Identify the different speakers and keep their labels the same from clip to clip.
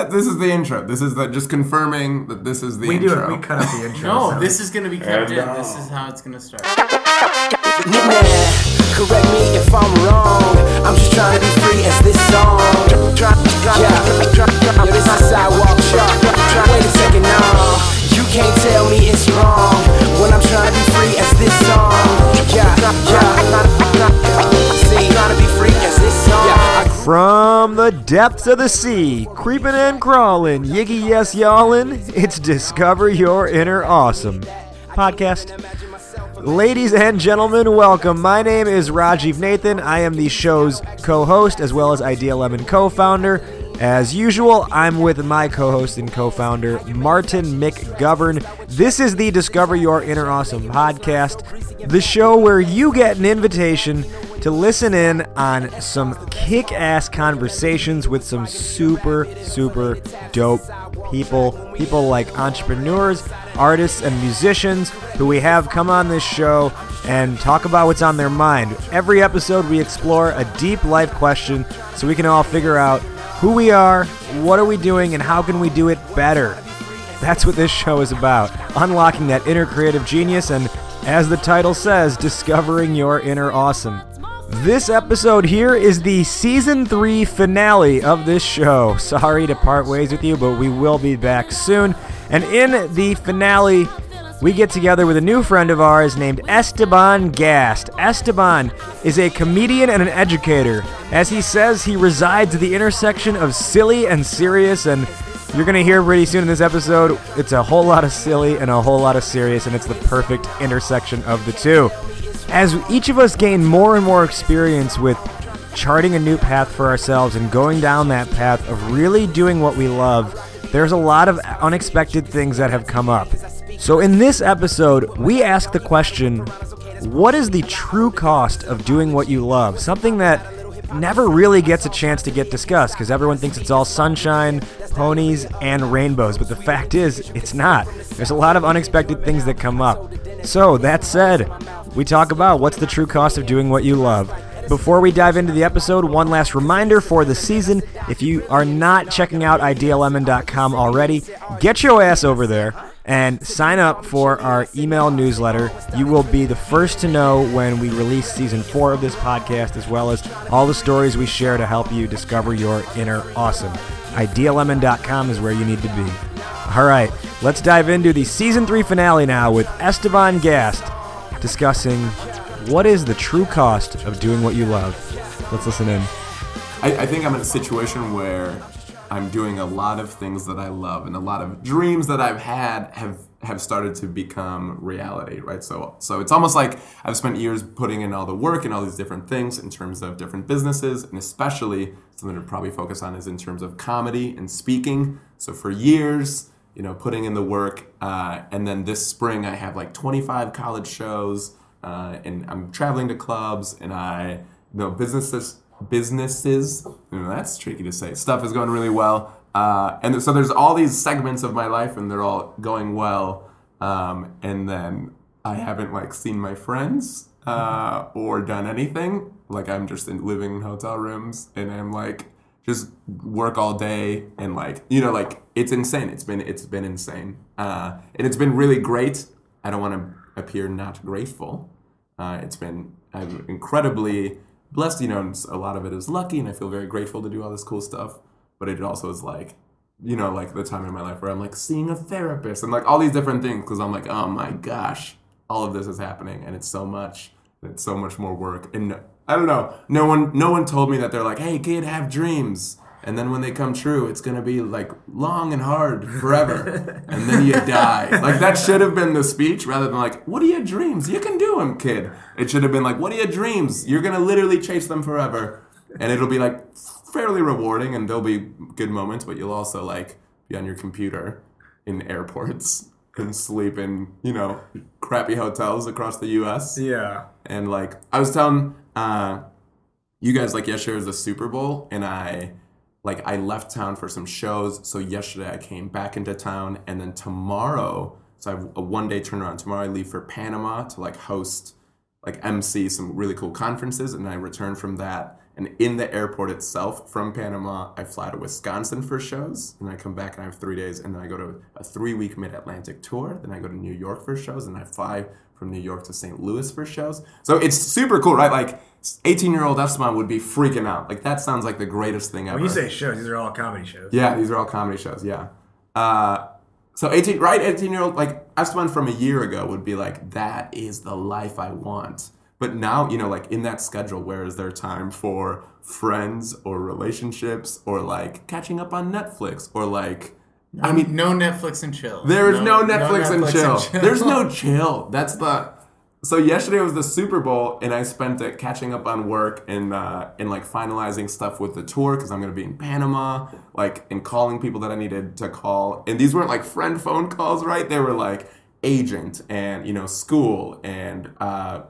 Speaker 1: that this is the intro. This is the just confirming that this is the
Speaker 2: We do
Speaker 1: intro.
Speaker 2: it. We cut out the intro.
Speaker 3: No,
Speaker 2: so-
Speaker 3: this is gonna be kept
Speaker 1: And,
Speaker 3: in.
Speaker 1: uh,
Speaker 3: This is how it's gonna start.
Speaker 4: Man, correct me if I'm wrong. I'm just trying to be free as this song. Try, try, yeah, yo, this is sidewalk sharp. Try, wait a second, now. You can't tell me it's wrong when I'm trying to be free as this song. Yeah, yeah. See, trying to be free as this song. Yeah, I
Speaker 5: From the depths of the sea, creeping and crawling, yiggy yes yawling, it's Discover Your Inner Awesome podcast. Ladies and gentlemen, welcome. My name is Rajiv Nathan. I am the show's co host as well as Idea Lemon co founder. As usual, I'm with my co host and co founder, Martin McGovern. This is the Discover Your Inner Awesome podcast, the show where you get an invitation to listen in on some kick ass conversations with some super, super dope people. People like entrepreneurs, artists, and musicians who we have come on this show and talk about what's on their mind. Every episode, we explore a deep life question so we can all figure out who we are, what are we doing, and how can we do it better. That's what this show is about unlocking that inner creative genius and, as the title says, discovering your inner awesome. This episode here is the season three finale of this show. Sorry to part ways with you, but we will be back soon. And in the finale, we get together with a new friend of ours named Esteban Gast. Esteban is a comedian and an educator. As he says, he resides at the intersection of silly and serious, and you're going to hear pretty soon in this episode, it's a whole lot of silly and a whole lot of serious, and it's the perfect intersection of the two. As each of us gain more and more experience with charting a new path for ourselves and going down that path of really doing what we love, there's a lot of unexpected things that have come up. So, in this episode, we ask the question what is the true cost of doing what you love? Something that never really gets a chance to get discussed because everyone thinks it's all sunshine, ponies, and rainbows. But the fact is, it's not. There's a lot of unexpected things that come up. So, that said, we talk about what's the true cost of doing what you love. Before we dive into the episode, one last reminder for the season. If you are not checking out idealemon.com already, get your ass over there and sign up for our email newsletter. You will be the first to know when we release season four of this podcast, as well as all the stories we share to help you discover your inner awesome. Idealemon.com is where you need to be. All right, let's dive into the season three finale now with Esteban Gast discussing what is the true cost of doing what you love. Let's listen in.
Speaker 1: I, I think I'm in a situation where I'm doing a lot of things that I love, and a lot of dreams that I've had have have started to become reality, right? So so it's almost like I've spent years putting in all the work and all these different things in terms of different businesses, and especially something to probably focus on is in terms of comedy and speaking. So for years, you know, putting in the work, uh, and then this spring I have like 25 college shows, uh, and I'm traveling to clubs, and I you know businesses businesses. That's tricky to say. Stuff is going really well. Uh, and so there's all these segments of my life, and they're all going well. Um, and then I haven't like seen my friends uh, or done anything. Like I'm just in, living in hotel rooms, and I'm like just work all day, and like you know, like it's insane. It's been it's been insane, uh, and it's been really great. I don't want to appear not grateful. Uh, it's been I'm incredibly blessed. You know, and a lot of it is lucky, and I feel very grateful to do all this cool stuff. But it also is like, you know, like the time in my life where I'm like seeing a therapist and like all these different things because I'm like, oh my gosh, all of this is happening, and it's so much. It's so much more work, and I don't know. No one, no one told me that they're like, hey kid, have dreams. And then when they come true, it's gonna be like long and hard forever, and then you die. Like that should have been the speech rather than like, "What are your dreams? You can do them, kid." It should have been like, "What are your dreams? You're gonna literally chase them forever," and it'll be like fairly rewarding, and there'll be good moments, but you'll also like be on your computer in airports and sleep in you know crappy hotels across the U.S.
Speaker 2: Yeah.
Speaker 1: And like I was telling uh, you guys, like yesterday was the Super Bowl, and I like I left town for some shows. So yesterday I came back into town, and then tomorrow, so I have a one day turnaround. Tomorrow I leave for Panama to like host, like MC some really cool conferences, and I return from that, And in the airport itself from Panama, I fly to Wisconsin for shows, and I come back and I have three days, and then I go to a three week mid Atlantic tour. Then I go to New York for shows, and I fly from New York to St. Louis for shows. So it's super cool, right? Like 18 year old Esteban would be freaking out. Like that sounds like the greatest thing ever.
Speaker 5: When you say shows, these are all comedy shows.
Speaker 1: Yeah, these are all comedy shows. Yeah. Uh, so 18, right? 18 year old, like Esteban from a year ago would be like, that is the life I want. But now, you know, like in that schedule, where is there time for friends or relationships or like catching up on Netflix or like, I mean,
Speaker 2: no Netflix and chill.
Speaker 1: there is no, Netflix, and,
Speaker 2: Netflix
Speaker 1: chill. There's no chill. That's the. So yesterday was the Super Bowl, and I spent it catching up on work and uh, and like finalizing stuff with the tour because I'm gonna be in Panama, like and calling people that I needed to call. And these weren't like friend phone calls, right? They were like agent and you know school and uh,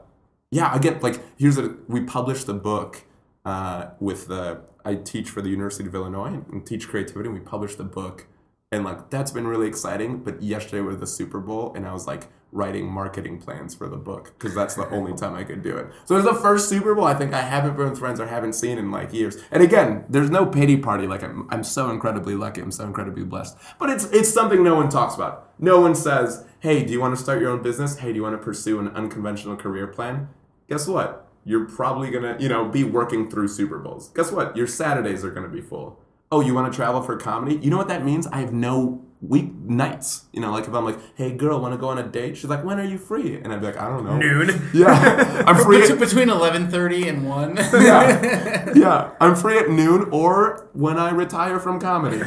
Speaker 1: yeah. Again, like here's a we published the book uh, with the I teach for the University of Illinois and teach creativity. and We published the book and like that's been really exciting but yesterday was the super bowl and i was like writing marketing plans for the book because that's the only time i could do it. So it's the first super bowl i think i haven't been with friends or haven't seen in like years. And again there's no pity party like i'm, I'm so incredibly lucky i'm so incredibly blessed. But it's it's something no one talks about. No one says hey do you want to start your own business? Hey do you want to pursue an unconventional career plan? Guess what? You're probably gonna you know be working through super bowls. Guess what? Your saturdays are gonna be full. Oh, you want to travel for comedy? You know what that means? I have no week nights. You know, like if I'm like, hey, girl, want to go on a date? She's like, when are you free? And I'd be like, I don't know.
Speaker 5: Noon.
Speaker 1: Yeah, I'm free.
Speaker 2: Bet-
Speaker 1: At,
Speaker 2: between eleven thirty and one.
Speaker 1: yeah, yeah, I'm free at noon or when I retire from comedy.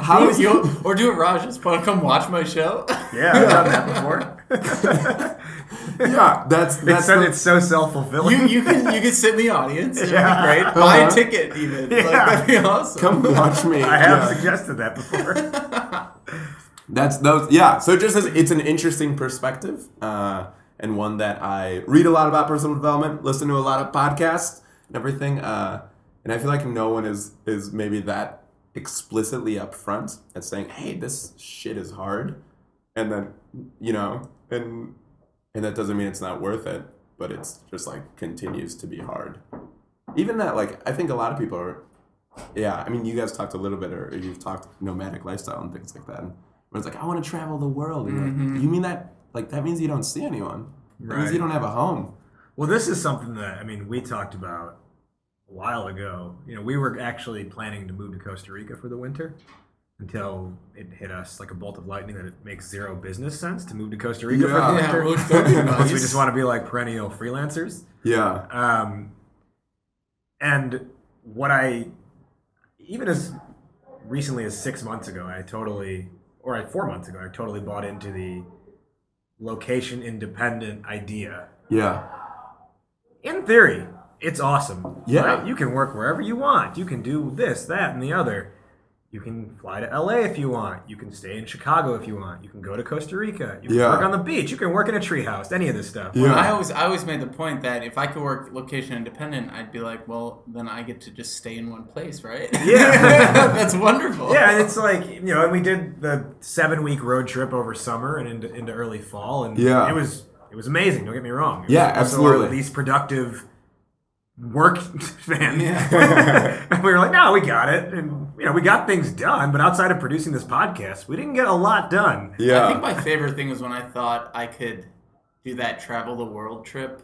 Speaker 1: How is
Speaker 2: You- or do it, Raj. Just want to come watch my show.
Speaker 5: Yeah, I've done that before.
Speaker 1: Yeah, that's
Speaker 5: It's
Speaker 1: that's
Speaker 5: so,
Speaker 1: the-
Speaker 5: it's so self fulfilling.
Speaker 2: You you can you can sit in the audience. It'd
Speaker 5: Yeah.
Speaker 2: be great. Buy a
Speaker 1: Uh-huh.
Speaker 2: ticket even. Like,
Speaker 5: Yeah.
Speaker 2: that'd be awesome.
Speaker 1: come watch me.
Speaker 5: I have
Speaker 1: Yeah.
Speaker 5: suggested that before.
Speaker 1: That's those. Yeah. So just as it's an interesting perspective, uh, and one that I read a lot about personal development, listen to a lot of podcasts and everything, uh, and I feel like no one is is maybe that explicitly upfront at saying, "Hey, this shit is hard," and then you know, and and that doesn't mean it's not worth it, but it's just like continues to be hard. Even that, like, I think a lot of people are yeah, I mean, you guys talked a little bit, or you've talked nomadic lifestyle and things like that. And where it's like, I want to travel the world. You're like, you mean that? Like that means you don't see anyone. That means
Speaker 5: Right.
Speaker 1: you don't have a home.
Speaker 5: Well, this is something that I mean we talked about a while ago. You know, we were actually planning to move to Costa Rica for the winter until it hit us like a bolt of lightning that it makes zero business sense to move to Costa Rica for
Speaker 1: Yeah.
Speaker 5: the
Speaker 2: Yeah,
Speaker 5: winter. we just want to be like perennial freelancers.
Speaker 1: Yeah.
Speaker 5: Um, and what I, even as recently as six months ago, I totally, or like four months ago, I totally bought into the location independent idea.
Speaker 1: Yeah.
Speaker 5: In theory, it's awesome.
Speaker 1: Yeah.
Speaker 5: right? You can work wherever you want. You can do this, that, and the other. You can fly to LA if you want. You can stay in Chicago if you want. You can go to Costa Rica. You can
Speaker 1: Yeah.
Speaker 5: work on the beach. You can work in a treehouse. Any of this stuff.
Speaker 1: Yeah.
Speaker 2: I always I always made the point that if I could work location independent, I'd be like, well, then I get to just stay in one place, right?
Speaker 5: Yeah.
Speaker 2: that's wonderful.
Speaker 5: Yeah, and it's like you know, and we did the seven week road trip over summer and into, into early fall, and
Speaker 1: Yeah.
Speaker 5: it was it was amazing. Don't get me wrong. It
Speaker 1: Yeah,
Speaker 5: was also our
Speaker 1: absolutely.
Speaker 5: least productive work fan.
Speaker 2: Yeah.
Speaker 5: and we were like, no, we got it, and you know, we got things done. But outside of producing this podcast, we didn't get a lot done.
Speaker 1: Yeah.
Speaker 2: I think my favorite thing was when I thought I could do that travel the world trip.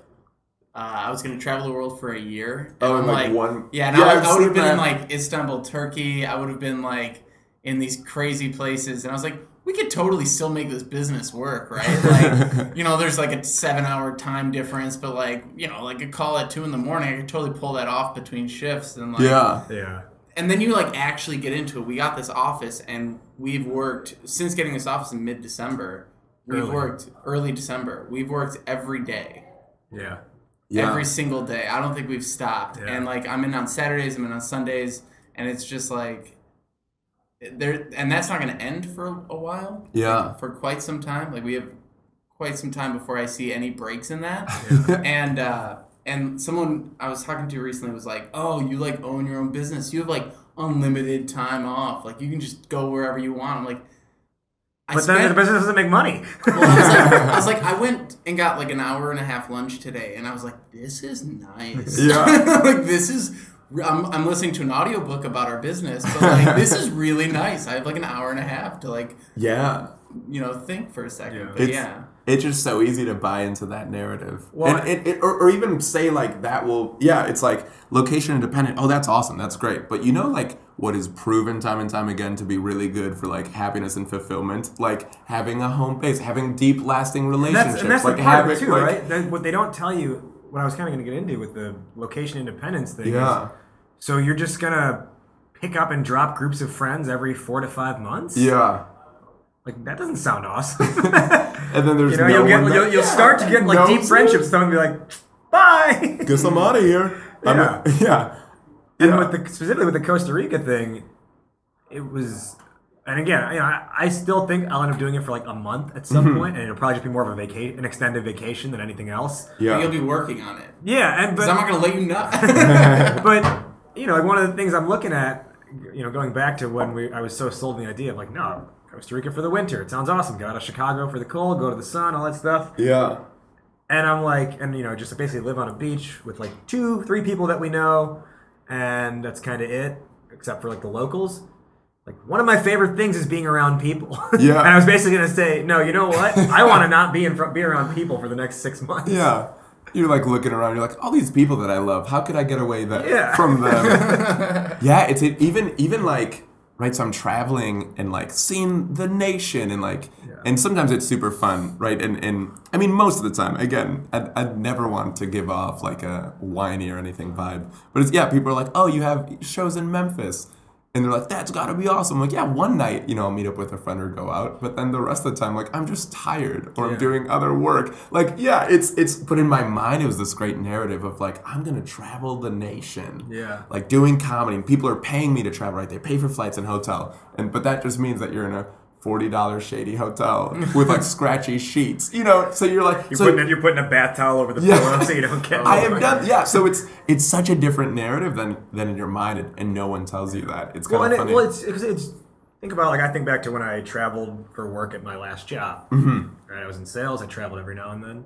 Speaker 2: Uh, I was going to travel the world for a year. and
Speaker 1: Oh,
Speaker 2: I'm
Speaker 1: in, like, one-
Speaker 2: Yeah, and
Speaker 1: Yeah,
Speaker 2: I,
Speaker 1: I've
Speaker 2: would have been in like Istanbul, Turkey. I would have been like in these crazy places, and I was like, we could totally still make this business work, right? Like, you know, there's like a seven-hour time difference, but like, you know, like a call at two in the morning, I could totally pull that off between shifts, and like,
Speaker 1: yeah.
Speaker 5: Yeah,
Speaker 2: and then you like actually get into it. We got this office, and we've worked since getting this office in mid December. We've
Speaker 5: Early.
Speaker 2: worked early December. We've worked every day,
Speaker 5: yeah,
Speaker 1: Yeah.
Speaker 2: every single day. I don't think we've stopped.
Speaker 5: Yeah.
Speaker 2: And like I'm in on Saturdays, I'm in on Sundays, and it's just like there. And that's not going to end for a while.
Speaker 1: Yeah.
Speaker 2: for quite some time. Like we have quite some time before I see any breaks in that. and uh, and someone I was talking to recently was like, "Oh, you like own your own business. You have like unlimited time off. Like you can just go wherever you want." I'm like, I
Speaker 5: But then the business doesn't make money.
Speaker 2: Well, I was, like, I was like, I went and got like an hour and a half lunch today, and I was like, this is nice.
Speaker 1: Yeah.
Speaker 2: like this is. I'm, I'm listening to an audiobook about our business, but like this is really nice. I have like an hour and a half to like
Speaker 1: Yeah.
Speaker 2: you know think for a second.
Speaker 5: Yeah.
Speaker 2: But
Speaker 1: It's,
Speaker 2: yeah,
Speaker 1: it's just so easy to buy into that narrative.
Speaker 5: Well,
Speaker 1: and it, it, or, or even say like that will, yeah, it's like location independent. Oh, that's awesome. That's great. But you know, like what is proven time and time again to be really good for like happiness and fulfillment, like having a home base, having deep, lasting relationships,
Speaker 5: that's, and that's
Speaker 1: like
Speaker 5: the part of
Speaker 1: having
Speaker 5: it too,
Speaker 1: like,
Speaker 5: right? That, what they don't tell you, what I was kind of going to get into with the location independence thing.
Speaker 1: Yeah.
Speaker 5: Is, so you're just gonna pick up and drop groups of friends every four to five months.
Speaker 1: Yeah.
Speaker 5: Like that doesn't sound awesome.
Speaker 1: And then there's
Speaker 5: you know,
Speaker 1: no
Speaker 5: you'll get
Speaker 1: one
Speaker 5: you'll, you'll start to get like
Speaker 1: No
Speaker 5: deep friendships. Someone be like, bye.
Speaker 1: Guess I'm out of here.
Speaker 5: Yeah.
Speaker 1: yeah.
Speaker 5: And
Speaker 1: Yeah.
Speaker 5: with the specifically with the Costa Rica thing, it was, and again, you know, I, I still think I'll end up doing it for like a month at some
Speaker 1: Mm-hmm.
Speaker 5: point, and it'll probably just be more of a vacation, an extended vacation than anything else.
Speaker 1: Yeah.
Speaker 2: you'll be working on it.
Speaker 5: Yeah, and but
Speaker 2: I'm not gonna let you know.
Speaker 5: but you know, like one of the things I'm looking at, you know, going back to when we I was so sold on the idea of like, no, Costa Rica for the winter, it sounds awesome. Go out of Chicago for the cold, go to the sun, all that stuff.
Speaker 1: yeah.
Speaker 5: And I'm like, and you know, just basically live on a beach with like two, three people that we know, and that's kind of it, except for like the locals. Like one of my favorite things is being around people.
Speaker 1: Yeah.
Speaker 5: and I was basically gonna say, no, you know what? I want to not be in front, be around people for the next six months.
Speaker 1: Yeah. You're like looking around. You're like, all these people that I love. How could I get away that
Speaker 5: Yeah.
Speaker 1: from them? yeah, it's it, even even like right. So I'm traveling and like seeing the nation and like, and sometimes it's super fun, right? And and I mean, most of the time, again, I'd, I'd never want to give off like a whiny or anything vibe. But it's yeah, people are like, oh, you have shows in Memphis. And they're like, that's gotta be awesome. I'm like, yeah, one night, you know, I'll meet up with a friend or go out. But then the rest of the time, like, I'm just tired or I'm doing other work. Like, yeah, it's it's but in my mind it was this great narrative of like, I'm gonna travel the nation.
Speaker 5: Yeah.
Speaker 1: Like doing comedy. And people are paying me to travel, right? They pay for flights and hotel. And but that just means that you're in a forty dollar shady hotel with like scratchy sheets. You know, so you're like
Speaker 5: You're
Speaker 1: so,
Speaker 5: putting you're putting a bath towel over the
Speaker 1: Yeah.
Speaker 5: pillow so you don't get.
Speaker 1: I have done yeah. So it's it's such a different narrative than than in your mind, and, and no one tells you that. It's kind
Speaker 5: Well, and
Speaker 1: of
Speaker 5: it,
Speaker 1: funny.
Speaker 5: well, it's, it's it's think about like I think back to when I traveled for work at my last job. Mm-hmm. Right, I was in sales. I traveled every now and then.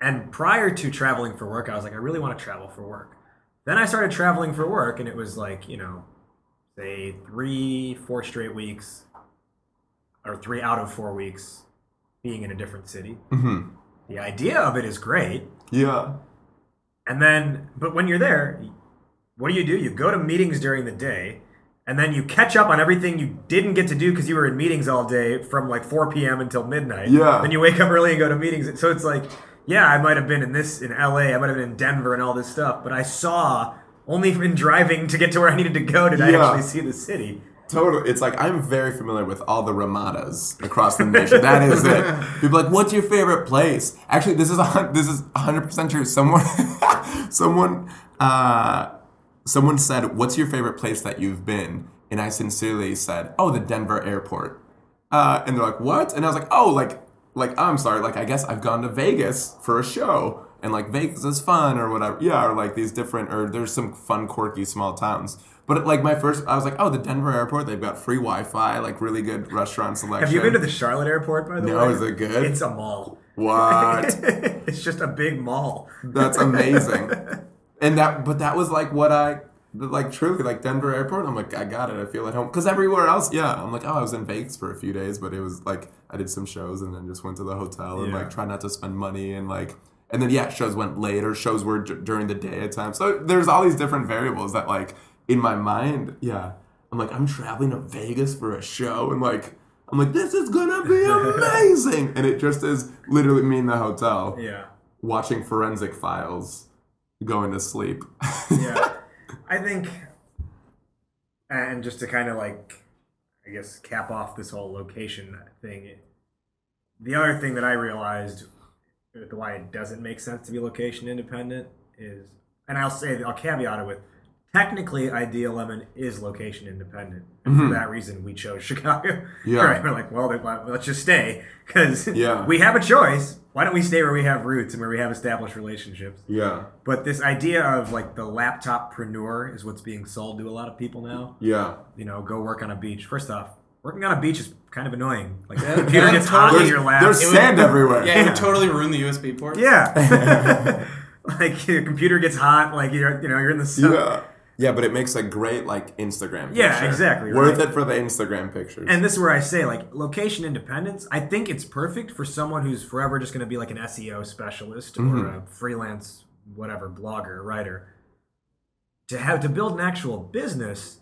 Speaker 5: And prior to traveling for work, I was like, I really want to travel for work. Then I started traveling for work, and it was like you know, say three, four straight weeks, or three out of four weeks, being in a different city.
Speaker 1: Mhm.
Speaker 5: The idea of it is great.
Speaker 1: yeah.
Speaker 5: And then, but when you're there, what do you do? You go to meetings during the day, and then you catch up on everything you didn't get to do because you were in meetings all day from like 4 p.m. until midnight.
Speaker 1: Yeah.
Speaker 5: Then you wake up early and go to meetings. So it's like, yeah, I might have been in this in LA, I might have been in Denver and all this stuff, but I saw only in driving to get to where I needed to go did I actually see the city.
Speaker 1: Totally. It's like I'm very familiar with all the Ramadas across the nation. that is it. People are like, what's your favorite place? Actually, this is a, this is 100% true. Someone someone uh, someone said, "What's your favorite place that you've been?" And I sincerely said, "Oh, the Denver airport." Uh, and they're like, "What?" And I was like, "Oh, like like I'm sorry. Like I guess I've gone to Vegas for a show." And like Vegas is fun or whatever, yeah, or like these different, or there's some fun, quirky small towns. But like my first, I was like, oh, the Denver airport, they've got free Wi-Fi, like really good restaurant selection.
Speaker 5: Have you been to the Charlotte airport, by the
Speaker 1: No,
Speaker 5: way?
Speaker 1: No, is it good?
Speaker 5: It's a mall.
Speaker 1: What?
Speaker 5: it's just a big mall.
Speaker 1: That's amazing. and that, but that was like what I, like truly, like Denver airport. I'm like, I got it. I feel at home. Because everywhere else, yeah, I'm like, oh, I was in Vegas for a few days, but it was like I did some shows and then just went to the hotel and
Speaker 5: Yeah.
Speaker 1: like tried not to spend money and like. And then yeah, shows went later. shows were d- during the day at times. So there's all these different variables that like in my mind, yeah, I'm like I'm traveling to Vegas for a show and like I'm like this is gonna be amazing, and it just is literally me in the hotel
Speaker 5: Yeah.
Speaker 1: watching forensic files, going to sleep.
Speaker 5: yeah i think and just to kind of like i guess cap off this whole location thing the other thing that i realized why it doesn't make sense to be location independent is and i'll say i'll caveat it with technically idea lemon is location independent and for that reason we chose chicago
Speaker 1: Mm-hmm. Yeah.
Speaker 5: right we're like well let's just stay because
Speaker 1: Yeah.
Speaker 5: we have a choice why don't we stay where we have roots and where we have established relationships
Speaker 1: yeah,
Speaker 5: but this idea of like the laptoppreneur is what's being sold to a lot of people now.
Speaker 1: yeah,
Speaker 5: You know, go work on a beach. First off, working on a beach is kind of annoying. Like the computer gets hot
Speaker 2: totally-
Speaker 5: in your lap.
Speaker 1: There's
Speaker 2: It would-
Speaker 1: sand everywhere.
Speaker 2: Yeah, it would totally ruin the USB port.
Speaker 5: yeah. like your computer gets hot. Like you're you know you're in the sun.
Speaker 1: Yeah. Yeah, but it makes a great like Instagram.
Speaker 5: Yeah,
Speaker 1: picture.
Speaker 5: exactly,
Speaker 1: Worth
Speaker 5: right.
Speaker 1: it for the Instagram pictures.
Speaker 5: And this is where I say, like, location independence. I think it's perfect for someone who's forever just going to be like an SEO specialist or
Speaker 1: Mm-hmm.
Speaker 5: a freelance, whatever, blogger, writer. To have to build an actual business,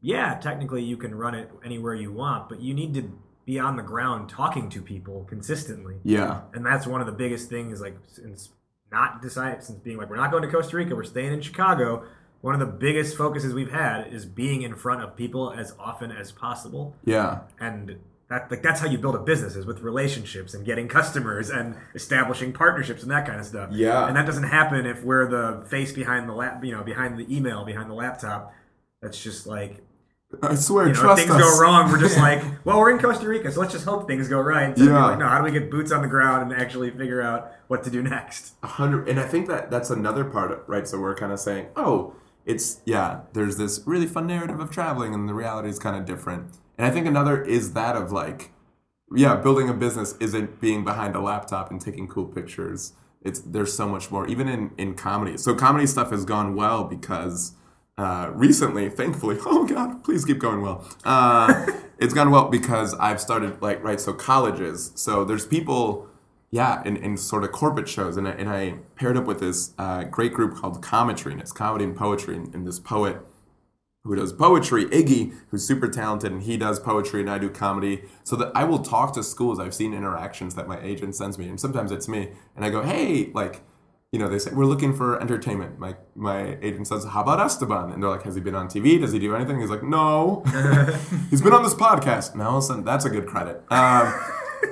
Speaker 5: yeah, technically you can run it anywhere you want, but you need to be on the ground talking to people consistently.
Speaker 1: yeah.
Speaker 5: And that's one of the biggest things, like, since not decided, since being like, we're not going to Costa Rica, we're staying in Chicago. One of the biggest focuses we've had is being in front of people as often as possible
Speaker 1: Yeah.
Speaker 5: and that like that's how you build a business is with relationships and getting customers and establishing partnerships and that kind of stuff.
Speaker 1: Yeah.
Speaker 5: and that doesn't happen if we're the face behind the lap, you know, behind the email, behind the laptop. That's just like
Speaker 1: I swear,
Speaker 5: you know, if things
Speaker 1: us.
Speaker 5: go wrong. We're just like, well, we're in Costa Rica, so let's just hope things go right. So
Speaker 1: Yeah.
Speaker 5: like, no, how do we get boots on the ground and actually figure out what to do next?
Speaker 1: A hundred, and I think that that's another part, of, right? So we're kind of saying, oh, it's yeah. There's this really fun narrative of traveling, and the reality is kind of different. And I think another is that of like, yeah, building a business isn't being behind a laptop and taking cool pictures. It's there's so much more, even in in comedy. So comedy stuff has gone well because uh, recently, thankfully, oh god, please keep going well. Uh, it's gone well because I've started like right. So colleges. So there's people yeah, in, in sort of corporate shows. And I, and I paired up with this uh, great group called Cometry, and it's comedy and poetry. And, and this poet who does poetry, Iggy, who's super talented, and he does poetry, and I do comedy. So that I will talk to schools. I've seen interactions that my agent sends me, and sometimes it's me, and I go, hey, like, you know, they say we're looking for entertainment. My my agent says, "How about Esteban?" And they're like, "Has he been on TV? Does he do anything?" He's like, "No, he's been on this podcast." and Now, listen, that's a good credit. Um,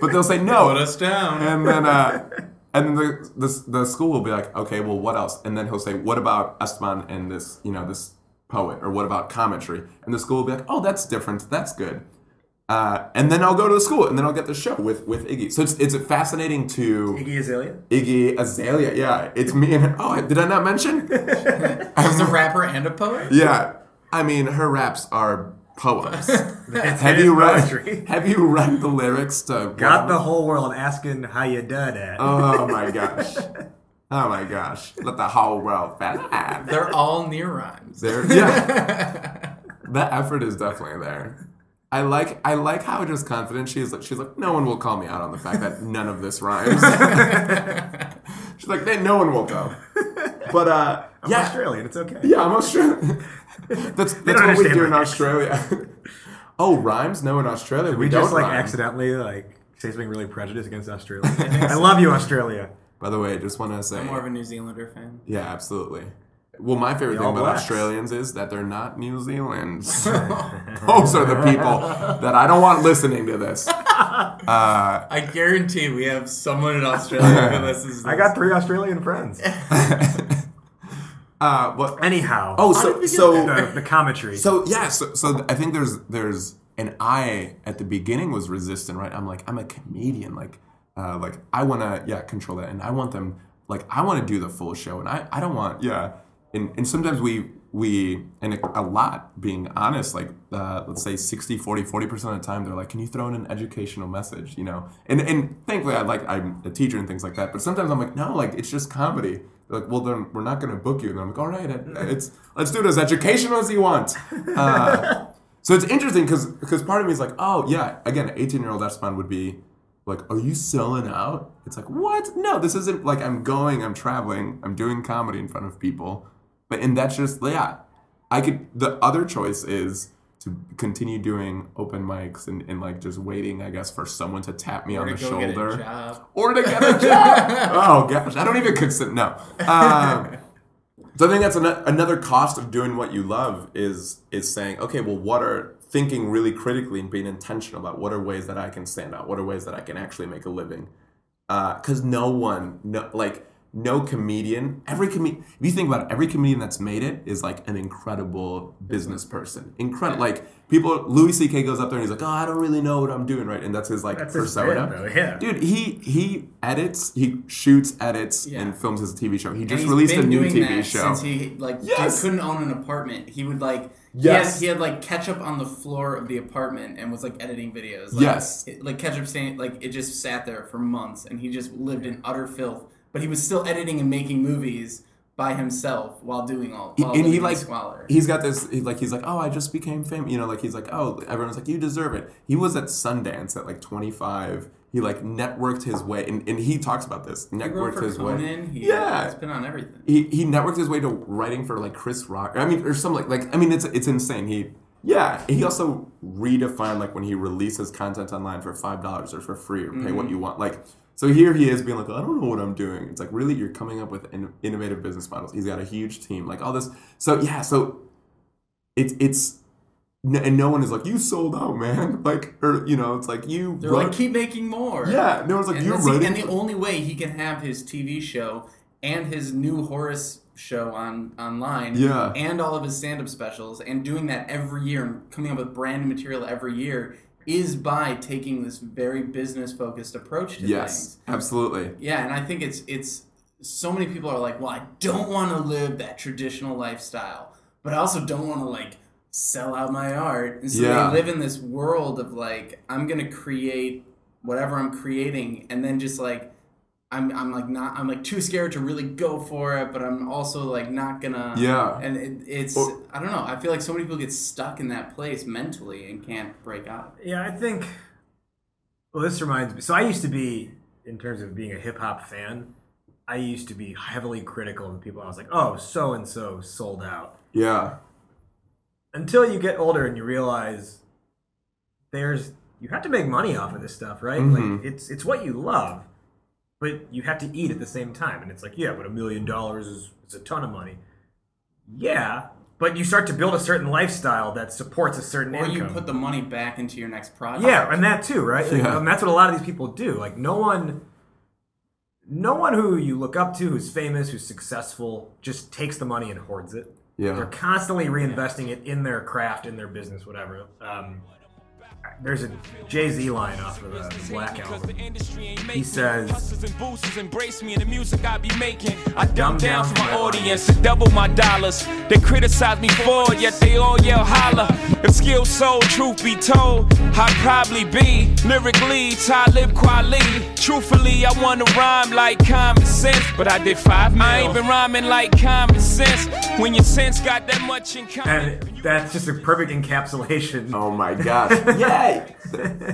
Speaker 1: but they'll say no,
Speaker 2: Put us down.
Speaker 1: and then uh, and then the, the the school will be like, okay, well, what else? And then he'll say, what about Esteban and this, you know, this poet, or what about Cometry? And the school will be like, oh, that's different. That's good. Uh, and then I'll go to the school, and then I'll get the show with with Iggy. So it's it's fascinating to
Speaker 5: Iggy Azalea.
Speaker 1: Iggy Azalea. Yeah, it's me and oh, did I not mention?
Speaker 2: She's a rapper and a poet.
Speaker 1: yeah, I mean her raps are poems. Have you read?
Speaker 5: poetry.
Speaker 1: Have you read the lyrics to?
Speaker 5: Got the whole world asking how you done that.
Speaker 1: Oh, oh my gosh. Oh my gosh. Let the whole world bad.
Speaker 2: They're all near rhymes.
Speaker 1: There yeah. the effort is definitely there. I like I like how just confident she is. Like she's like, no one will call me out on the fact that none of this rhymes. she's like, no one will go. But uh
Speaker 5: I'm
Speaker 1: yeah.
Speaker 5: Australian. It's okay.
Speaker 1: Yeah, I'm Australian. that's that's what we do in. Australia. oh, rhymes? No, in Australia we,
Speaker 5: We
Speaker 1: don't
Speaker 5: just like
Speaker 1: rhyme.
Speaker 5: accidentally like say something really prejudiced against Australia. I love you, Australia.
Speaker 1: By the way, I just want to say
Speaker 2: I'm more of a New Zealander fan.
Speaker 1: Yeah, absolutely. Well, my favorite thing about
Speaker 5: Blacks.
Speaker 1: Australians is that they're not New Zealand's. Those are the people that I don't want listening to this.
Speaker 2: I guarantee we have someone in Australia who listens. To
Speaker 5: I got three Australian friends.
Speaker 1: Uh, but
Speaker 5: Anyhow.
Speaker 1: oh, so so
Speaker 5: the, the Cometry.
Speaker 1: so yeah, so so I think there's there's and I at the beginning was resistant, right? I'm like I'm a comedian, like uh, like I want to yeah control that, and I want them like I want to do the full show, and I I don't want yeah, and and sometimes we we and a, a lot being honest like uh, let's say 60 40 40% of the time they're like can you throw in an educational message? You know? And and thankfully i like i'm a teacher and things like that. But sometimes i'm like no like it's just comedy they're like well then we're not going to book you. And i'm like all right it's let's do it as educational as you want. Uh, so it's interesting because because part of me is like oh yeah again 18 year old esteban would be like are you selling out? It's like what? No this isn't like i'm going i'm traveling i'm doing comedy in front of people. But and that's just yeah i could the other choice is to continue doing open mics and, and like just waiting i guess for someone to tap me
Speaker 2: Or
Speaker 1: on the
Speaker 2: go get a
Speaker 1: shoulder. or to get a job. Oh gosh i don't even consider no. Um, so I think that's an, another cost of doing what you love is is saying, okay, well, what are thinking really critically and being intentional about what are ways that I can stand out, what are ways that I can actually make a living, because no one, no like no comedian, every comedian, if you think about it, every comedian that's made it is like an incredible business person, incredible. Like people, Louis C.K. goes up there and he's like, oh, I don't really know what I'm doing, right, and that's his like
Speaker 5: That's
Speaker 1: persona.
Speaker 5: though, yeah.
Speaker 1: Dude, he he edits, he shoots, edits,
Speaker 2: Yeah.
Speaker 1: and films his TV show. He just released a new
Speaker 2: doing
Speaker 1: TV
Speaker 2: that
Speaker 1: show.
Speaker 2: Since he like
Speaker 1: Yes!
Speaker 2: couldn't own an apartment, he would like
Speaker 1: Yes.
Speaker 2: He had, he had like ketchup on the floor of the apartment and was like editing videos. Like,
Speaker 1: Yes.
Speaker 2: it- like ketchup stain, like it just sat there for months, and he just lived in utter filth. But he was still editing and making movies by himself while doing all. While
Speaker 1: and he like
Speaker 2: squalor.
Speaker 1: he's got this he, like he's like oh I just became famous you know like he's like oh everyone's like you deserve it he was at Sundance at like 25 he like networked his way and, and he talks about this networked his way
Speaker 2: He,
Speaker 1: Yeah.
Speaker 2: he's been on everything.
Speaker 1: he he networked his way to writing for like Chris Rock. I mean, or some like like I mean, it's it's insane. He yeah. He also redefined like when he releases content online for five dollars or for free or pay what mm-hmm. you want. Like so here he is being like, oh, I don't know what I'm doing. It's like really you're coming up with in, innovative business models. He's got a huge team, like all this. So yeah, so it's it's. n- And no one is like you sold out, man. Like, or you know, it's like you.
Speaker 2: They're
Speaker 1: wrote-
Speaker 2: like, keep making more.
Speaker 1: yeah. No one's like
Speaker 2: and,
Speaker 1: you
Speaker 2: that's the, and the only way he can have his TV show and his new Horace show on online,
Speaker 1: Yeah.
Speaker 2: and all of his stand-up specials, and doing that every year and coming up with brand new material every year is by taking this very business-focused approach to
Speaker 1: Yes,
Speaker 2: things.
Speaker 1: absolutely.
Speaker 2: Yeah, and I think it's it's so many people are like, well, I don't want to live that traditional lifestyle, but I also don't want to like sell out my art. And so
Speaker 1: Yeah.
Speaker 2: they live in this world of like, I'm gonna create whatever I'm creating, and then just like. I'm, I'm like not I'm like too scared to really go for it, but I'm also like not gonna
Speaker 1: Yeah.
Speaker 2: And it, it's
Speaker 1: Or-
Speaker 2: I don't know. I feel like so many people get stuck in that place mentally and can't break out.
Speaker 5: Yeah, I think. Well, this reminds me. So I used to be, in terms of being a hip hop fan, I used to be heavily critical of people. I was like, oh, so and so sold out.
Speaker 1: Yeah.
Speaker 5: Until you get older and you realize there's you have to make money off of this stuff, right?
Speaker 1: Mhm.
Speaker 5: Like it's it's what you love, but you have to eat at the same time. And it's like, yeah, but a million dollars is is a ton of money. Yeah, but you start to build a certain lifestyle that supports a certain
Speaker 2: Or
Speaker 5: income.
Speaker 2: you put the money back into your next project.
Speaker 5: Yeah, and that too, right?
Speaker 1: Yeah.
Speaker 5: And that's what a lot of these people do. Like no one no one who you look up to who's famous, who's successful, just takes the money and hoards it.
Speaker 1: Yeah.
Speaker 5: They're constantly reinvesting it in their craft, in their business, whatever. Um, there's a Jay Z line off of uh, the Black Album. He says,
Speaker 3: Hustlers and boosters embrace me in the music I be making. I
Speaker 5: Dumb
Speaker 3: down for my
Speaker 5: my
Speaker 3: audience and double my dollars. They criticize me for it, yet they all yell holla. If skill sold, truth be told, I'd probably be lyrically Talib Kweli. Truthfully, I wanna rhyme like common sense, but I did five mil. I ain't been rhyming like common sense. When your sense got that much in common.
Speaker 5: and that's just a perfect encapsulation.
Speaker 1: Oh my gosh. Yay!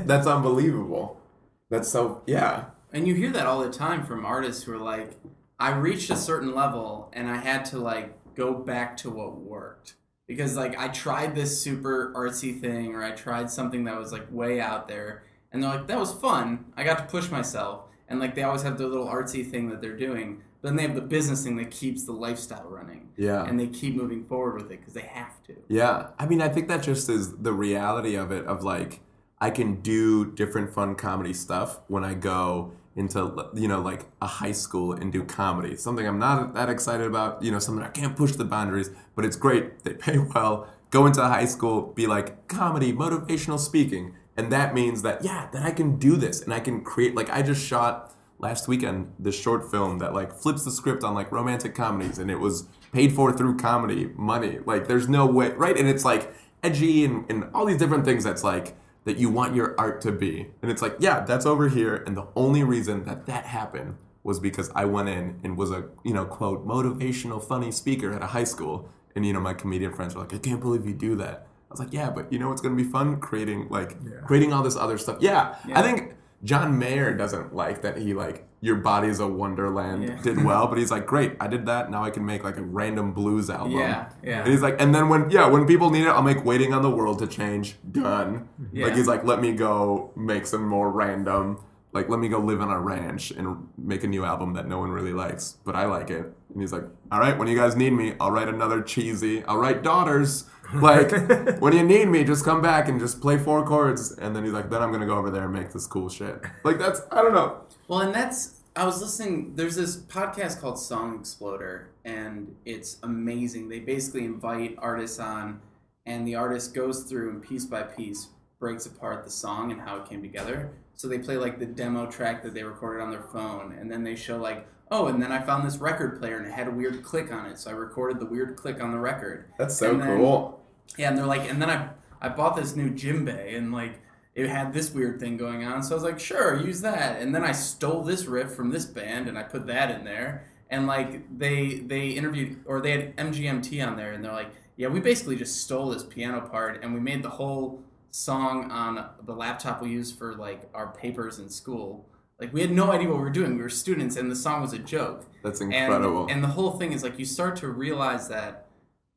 Speaker 1: That's unbelievable. That's so yeah.
Speaker 2: And you hear that all the time from artists who are like, I reached a certain level and I had to like go back to what worked. Because like I tried this super artsy thing or I tried something that was like way out there and they're like, that was fun. I got to push myself. And like they always have their little artsy thing that they're doing. But then they have the business thing that keeps the lifestyle running.
Speaker 1: Yeah.
Speaker 2: And they keep moving forward with it because they have to.
Speaker 1: Yeah. I mean, I think that just is the reality of it of like I can do different fun comedy stuff when I go into you know like a high school and do comedy. Something I'm not that excited about, you know, something I can't push the boundaries, but it's great. They pay well. Go into a high school, be like comedy, motivational speaking, and that means that yeah, that I can do this and I can create like I just shot last weekend this short film that like flips the script on like romantic comedies and it was paid for through comedy money. Like there's no way right? And it's like edgy and, and all these different things that's like that you want your art to be. And it's like yeah that's over here. And the only reason that that happened was because i went in and was a you know quote motivational funny speaker at a high school. And you know my comedian friends were like i can't believe you do that was like yeah but you know what's going to be fun creating like creating all this other stuff yeah.
Speaker 2: Yeah.
Speaker 1: i think John Mayer doesn't like that he like your body is a wonderland
Speaker 2: Yeah.
Speaker 1: did well, but he's like, great, I did that. Now I can make like a random blues album.
Speaker 2: Yeah, yeah.
Speaker 1: And he's like, and then when yeah, when people need it, I'll make Waiting on the World to Change. Done.
Speaker 2: Yeah.
Speaker 1: Like he's like, let me go make some more random. Like let me go live on a ranch and make a new album that no one really likes, but I like it. And he's like, all right, when you guys need me, I'll write another cheesy. I'll write Daughters. Like when you need me, just come back and just play four chords. And then he's like, then I'm gonna go over there and make this cool shit. Like that's I don't know.
Speaker 2: Well, and that's I was listening. There's this podcast called Song Exploder, and it's amazing. They basically invite artists on, and the artist goes through and piece by piece breaks apart the song and how it came together. So they play like the demo track that they recorded on their phone, and then they show like, oh, and then I found this record player and it had a weird click on it, so I recorded the weird click on the record.
Speaker 1: That's so
Speaker 2: then-
Speaker 1: cool.
Speaker 2: Yeah, and they're like, and then I I bought this new djembe and like it had this weird thing going on, so I was like, sure, use that. And then I stole this riff from this band and I put that in there. And like they they interviewed or they had MGMT on there and they're like, yeah, we basically just stole this piano part and we made the whole song on the laptop we use for like our papers in school. Like we had no idea what we were doing. We were students and the song was a joke.
Speaker 1: That's
Speaker 2: And-
Speaker 1: incredible.
Speaker 2: And, the whole thing is like you start to realize that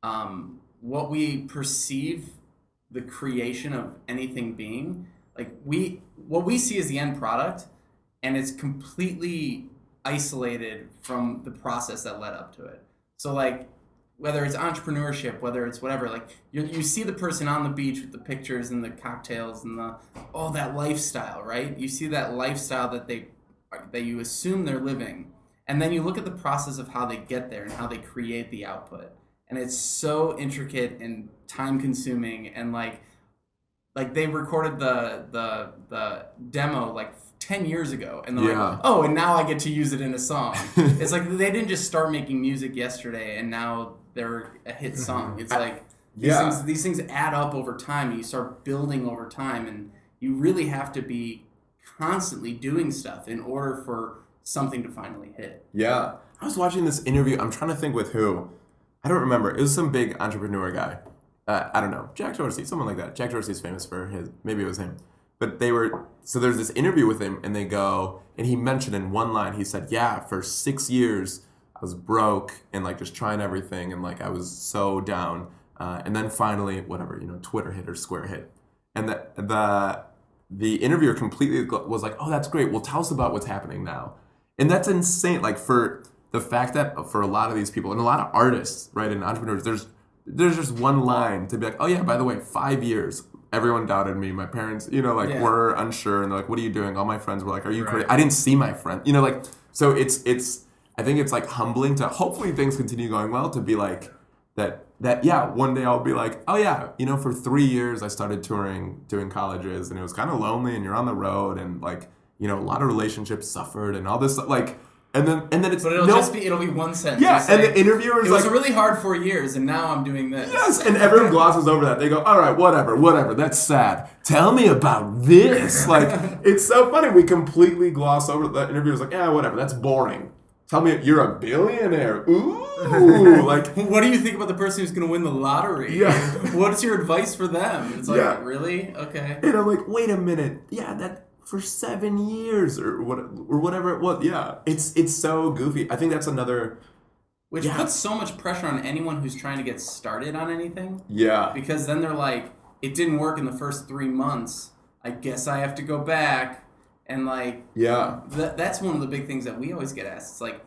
Speaker 2: um, what we perceive the creation of anything being, like we what we see is the end product, and it's completely isolated from the process that led up to it. So like whether it's entrepreneurship, whether it's whatever, like you, you see the person on the beach with the pictures and the cocktails and the oh that lifestyle, right? You see that lifestyle that they that you assume they're living, and then you look at the process of how they get there and how they create the output, and it's so intricate and time consuming and like like they recorded the the the demo like 10 years ago and they're
Speaker 1: Yeah.
Speaker 2: like oh and now i get to use it in a song it's like they didn't just start making music yesterday and now they're a hit song it's like these,
Speaker 1: Yeah.
Speaker 2: things, these things add up over time and you start building over time and you really have to be constantly doing stuff in order for something to finally hit
Speaker 1: Yeah. I was watching this interview. I'm trying to think with who. I don't remember. It was some big entrepreneur guy. Uh, I don't know. Jack Dorsey, someone like that. Jack Dorsey's famous for his. Maybe it was him. But they were. So there's this interview with him, and they go, and he mentioned in one line, he said, Yeah, for six years, I was broke and like just trying everything, and like I was so down. Uh, and then finally, whatever, you know, Twitter hit or Square hit. And the, the, the interviewer completely was like, Oh, that's great. Well, tell us about what's happening now. And that's insane. Like for the fact that for a lot of these people and a lot of artists, right, and entrepreneurs, there's there's just one line to be like, oh yeah, by the way, five years, everyone doubted me. My parents, you know, like
Speaker 2: Yeah.
Speaker 1: were unsure, and they're like, what are you doing? All my friends were like, are you crazy? I didn't see my friend, you know, like so it's it's I think it's like humbling to hopefully things continue going well to be like that that yeah one day I'll be like oh yeah you know for three years I started touring doing colleges and it was kind of lonely and you're on the road and like you know a lot of relationships suffered and all this stuff, like and then and then it's
Speaker 2: but it'll
Speaker 1: no-
Speaker 2: just be it'll be one sentence.
Speaker 1: Yeah
Speaker 2: say,
Speaker 1: and the interviewer's
Speaker 2: it was
Speaker 1: like
Speaker 2: really hard for years and now i'm doing this.
Speaker 1: Yes and everyone glosses over that. They go all right whatever whatever that's sad. Tell me about this. Like it's so funny we completely gloss over the interviewer's like yeah whatever that's boring tell me you're a billionaire ooh like
Speaker 2: What do you think about the person who's going to win the lottery?
Speaker 1: Yeah.
Speaker 2: What's your advice for them? It's like,
Speaker 1: Yeah.
Speaker 2: really? Okay.
Speaker 1: And I'm like, wait a minute, yeah, that for seven years or what or whatever it was. Yeah, it's it's so goofy. I think that's another.
Speaker 2: Which
Speaker 1: Yeah.
Speaker 2: puts so much pressure on anyone who's trying to get started on anything
Speaker 1: Yeah,
Speaker 2: because then they're like, it didn't work in the first three months. I guess I have to go back. And like,
Speaker 1: yeah,
Speaker 2: th- that's one of the big things that we always get asked. It's like,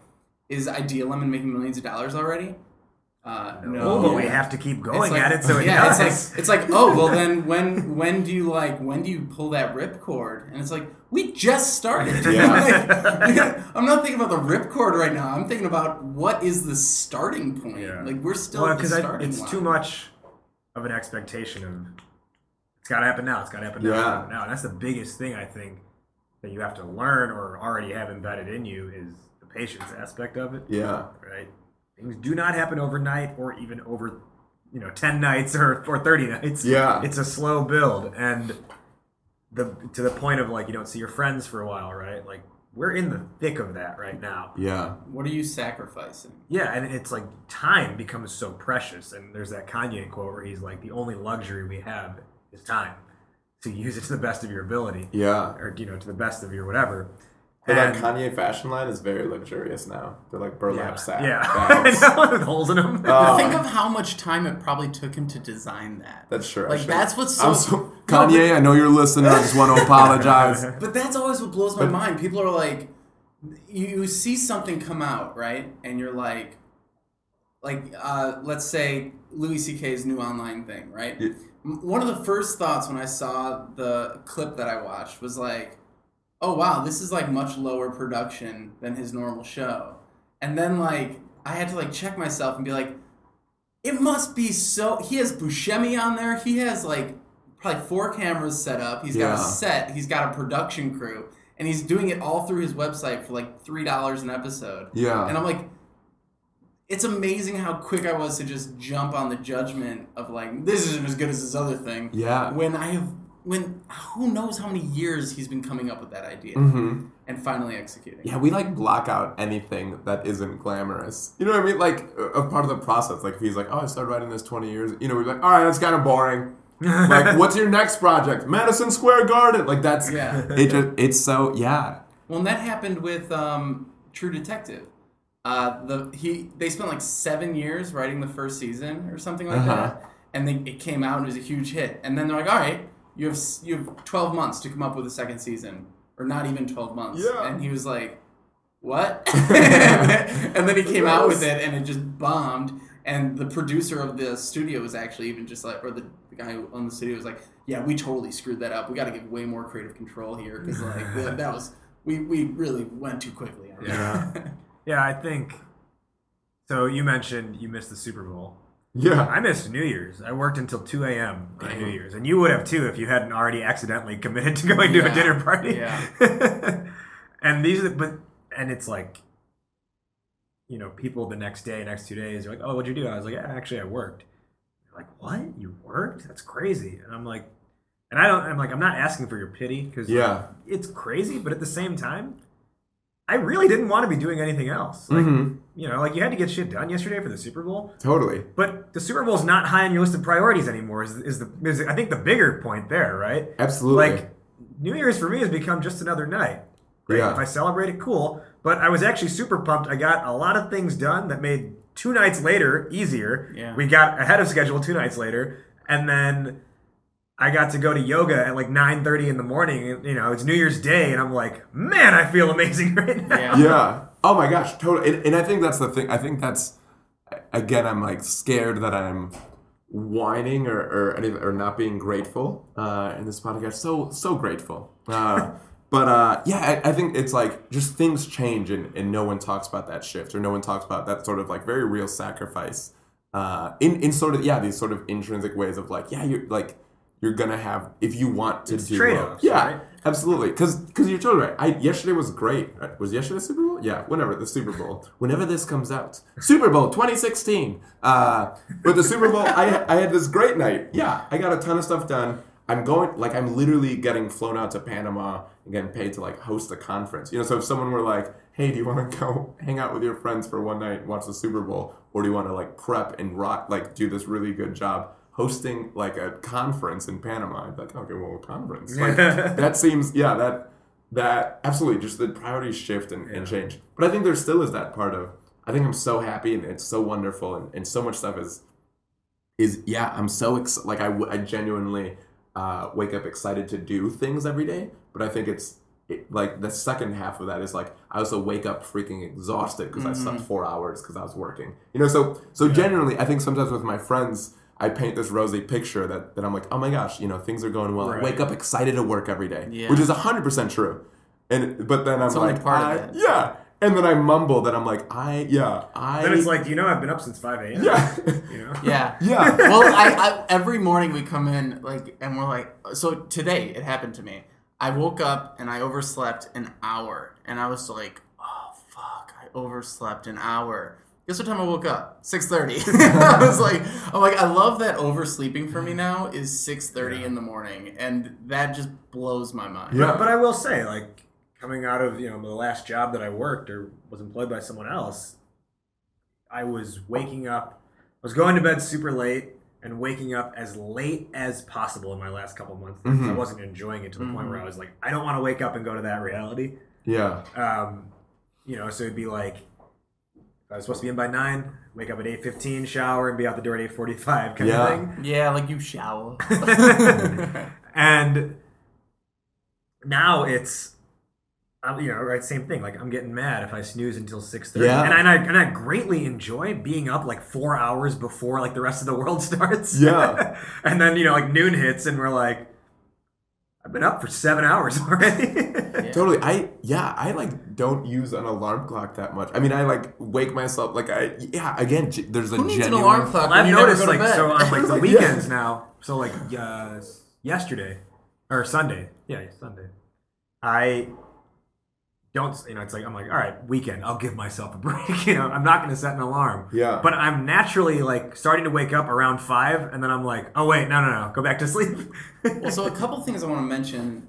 Speaker 2: is Idea Lemon making millions of dollars already? Uh, no.
Speaker 5: But we have to keep going
Speaker 2: like-
Speaker 5: at it so it
Speaker 2: yeah,
Speaker 5: does.
Speaker 2: it's like it's like oh well then when when do you like when do you pull that ripcord and it's like we just started.
Speaker 1: Yeah.
Speaker 2: Like, I'm not thinking about the ripcord right now. I'm thinking about what is the starting point.
Speaker 5: Yeah.
Speaker 2: Like we're still
Speaker 5: well,
Speaker 2: at the
Speaker 5: because
Speaker 2: starting
Speaker 5: it's
Speaker 2: line.
Speaker 5: too much of an expectation of it's got to happen now. It's got to happen now.
Speaker 1: Yeah.
Speaker 5: It's gotta happen now. And that's the biggest thing I think that you have to learn or already have embedded in you is the patience aspect of it.
Speaker 1: yeah,
Speaker 5: Right. Things do not happen overnight or even over, you know, ten nights or, or thirty nights.
Speaker 1: Yeah.
Speaker 5: It's a slow build, and the to the point of like you don't see your friends for a while, right? Like we're in the thick of that right now.
Speaker 1: yeah,
Speaker 2: What are you sacrificing?
Speaker 5: Yeah, and it's like time becomes so precious. And there's that Kanye quote where he's like, "The only luxury we have is time, to use it to the best of your ability,
Speaker 1: yeah.
Speaker 5: or you know, to the best of your whatever."
Speaker 1: Hey, that Kanye fashion line is very luxurious now. They're like burlap
Speaker 5: yeah,
Speaker 1: sack
Speaker 5: yeah,
Speaker 1: bags.
Speaker 5: with holes in them.
Speaker 1: Oh.
Speaker 2: Think of how much time it probably took him to design that.
Speaker 1: That's true.
Speaker 2: Like that's what's so,
Speaker 1: I'm so
Speaker 2: No,
Speaker 1: Kanye. I know you're listening. I just want to apologize.
Speaker 2: But that's always what blows my mind. People are like, you, you see something come out, right? And you're like, like, uh, let's say Louis C.K.'s new online thing, right?
Speaker 1: Yeah.
Speaker 2: One of the first thoughts when I saw the clip that I watched was like, oh wow, this is like much lower production than his normal show. And then like, I had to like check myself and be like, it must be so. He has Buscemi on there. He has like probably four cameras set up. He's got a set. He's got a production crew, and he's doing it all through his website for like three dollars an episode.
Speaker 1: Yeah.
Speaker 2: And I'm like, it's amazing how quick I was to just jump on the judgment of like this isn't as good as this other thing.
Speaker 1: Yeah.
Speaker 2: When I have when who knows how many years he's been coming up with that idea and finally executing.
Speaker 1: Mm-hmm. Yeah, we like block out anything that isn't glamorous. You know what I mean? Like a, a part of the process. Like if he's like, "Oh, I started writing this 20 years," you know, we're like, "All right, that's kind of boring." like, what's your next project? Madison Square Garden. Like that's
Speaker 2: Yeah.
Speaker 1: It just it's so yeah.
Speaker 2: Well, and that happened with um, True Detective. Uh, the he they spent like seven years writing the first season or something like
Speaker 1: Uh-huh.
Speaker 2: that, and then it came out and it was a huge hit. And then they're like, "All right, you have you have twelve months to come up with a second season, or not even twelve months."
Speaker 1: Yeah.
Speaker 2: And he was like, "What?" and then he came out with it, and it just bombed. And the producer of the studio was actually even just like, or the, the guy who owned the studio was like, "Yeah, we totally screwed that up. We got to give way more creative control here because like that, that was we we really went too quickly."
Speaker 5: Yeah. Yeah, I think. So you mentioned you missed the Super Bowl.
Speaker 1: Yeah.
Speaker 5: I missed New Year's. I worked until 2 a.m. on New Year's, and you would have too if you hadn't already accidentally committed to going to a dinner party.
Speaker 2: yeah.
Speaker 5: and these, are the, but and it's like, you know, people the next day, next two days, are like, "Oh, what'd you do?" I was like, "Yeah, actually, I worked." They're like, "What? You worked? That's crazy!" And I'm like, and I don't. I'm like, I'm not asking for your pity because
Speaker 1: Yeah.
Speaker 5: it's crazy, but at the same time, I really didn't want to be doing anything else. Like,
Speaker 1: Mhm.
Speaker 5: you know, like you had to get shit done yesterday for the Super Bowl.
Speaker 1: Totally.
Speaker 5: But the Super Bowl is not high on your list of priorities anymore. Is, is the is I think the bigger point there, right?
Speaker 1: Absolutely.
Speaker 5: Like New Year's for me has become just another night. Right?
Speaker 1: Yeah.
Speaker 5: If I celebrate it, cool. But I was actually super pumped. I got a lot of things done that made two nights later easier.
Speaker 2: Yeah.
Speaker 5: We got ahead of schedule two nights later, and then I got to go to yoga at like nine thirty in the morning. and, You know, it's New Year's Day, and I'm like, man, I feel amazing right now.
Speaker 2: Yeah.
Speaker 1: yeah. Oh my gosh, totally. And, and I think that's the thing. I think that's again. I'm like scared that I'm whining or or, any, or not being grateful uh, in this podcast. So so grateful. Uh, but uh, yeah, I, I think it's like just things change and, and no one talks about that shift or no one talks about that sort of like very real sacrifice. Uh, in in sort of yeah these sort of intrinsic ways of like yeah you're like you're gonna have if you want to
Speaker 5: It's
Speaker 1: do
Speaker 5: trade-offs,
Speaker 1: yeah
Speaker 5: right?
Speaker 1: Absolutely, because because you're totally right. I yesterday was great. Uh, Was yesterday Super Bowl? Yeah, whenever the Super Bowl, whenever this comes out, Super Bowl 2016. Uh, but the Super Bowl, I I had this great night. Yeah, I got a ton of stuff done. I'm going like I'm literally getting flown out to Panama and getting paid to like host a conference. You know, so if someone were like, "Hey, do you want to go hang out with your friends for one night and watch the Super Bowl, or do you want to like prep and rock like do this really good job?" Hosting like a conference in Panama, I'd be like, okay, well, a conference. Like, that seems yeah that that absolutely just the priorities shift and, and change. But i think there still is that part of i think i'm so happy and it's so wonderful and, and so much stuff is is yeah i'm so ex- like I genuinely uh, wake up excited to do things every day but i think it's it, like the second half of that is like i also wake up freaking exhausted because i slept four hours because i was working. You know so so generally i think sometimes with my friends I paint this rosy picture that, that I'm like, oh my gosh, you know, things are going well. I
Speaker 5: Right.
Speaker 1: wake up excited to work every day,
Speaker 2: Yeah.
Speaker 1: which is 100% true. And but then I'm
Speaker 2: It's only
Speaker 1: like,
Speaker 2: part of
Speaker 1: I-
Speaker 2: it.
Speaker 1: yeah. And then I mumble that I'm like, I yeah, I
Speaker 5: Then it's like, you know, I've been up since five a.m.
Speaker 1: yeah,
Speaker 5: You know.
Speaker 2: Yeah.
Speaker 1: yeah.
Speaker 2: well, I, I every morning we come in like, and we're like, so today it happened to me. I woke up and I overslept an hour, and I was like, oh fuck, I overslept an hour. Guess what time I woke up? Six thirty. I was like, I'm like, I love that oversleeping for me mm-hmm. now is six thirty in the morning, and that just blows my mind.
Speaker 1: Yeah.
Speaker 5: But I will say, like, coming out of you know the last job that I worked or was employed by someone else, I was waking up, I was going to bed super late and waking up as late as possible in my last couple months. because I mm-hmm. wasn't enjoying it to the point where I mm-hmm. was like, I don't want to wake up and go to that reality.
Speaker 1: yeah.
Speaker 5: Um, you know, so it'd be like I was supposed to be in by nine, wake up at eight fifteen, shower, and be out the door at eight forty five kind
Speaker 1: Yeah.
Speaker 5: of thing.
Speaker 2: Yeah, like you shower.
Speaker 5: and now it's um, you know right same thing like i'm getting mad if i snooze until 6.30
Speaker 1: Yeah.
Speaker 5: and, and, I, and i greatly enjoy being up like four hours before like the rest of the world starts
Speaker 1: Yeah.
Speaker 5: and then you know like noon hits and we're like i've been up for seven hours already
Speaker 1: Totally. I yeah, I like don't use an alarm clock that much. I mean, I like wake myself like I yeah, again, g- there's a
Speaker 2: Who needs an
Speaker 1: genuine
Speaker 2: alarm clock? when
Speaker 5: i've
Speaker 2: you never
Speaker 5: noticed
Speaker 2: go to
Speaker 5: like
Speaker 2: bed?
Speaker 5: so on like the
Speaker 1: Yeah.
Speaker 5: weekends now so like uh, yesterday or sunday yeah sunday i don't you know it's like i'm like all right weekend i'll give myself a break you know i'm not going to set an alarm
Speaker 1: Yeah.
Speaker 5: but i'm naturally like starting to wake up around five and then i'm like oh wait no no no go back to sleep
Speaker 2: Well, so a couple things I want to mention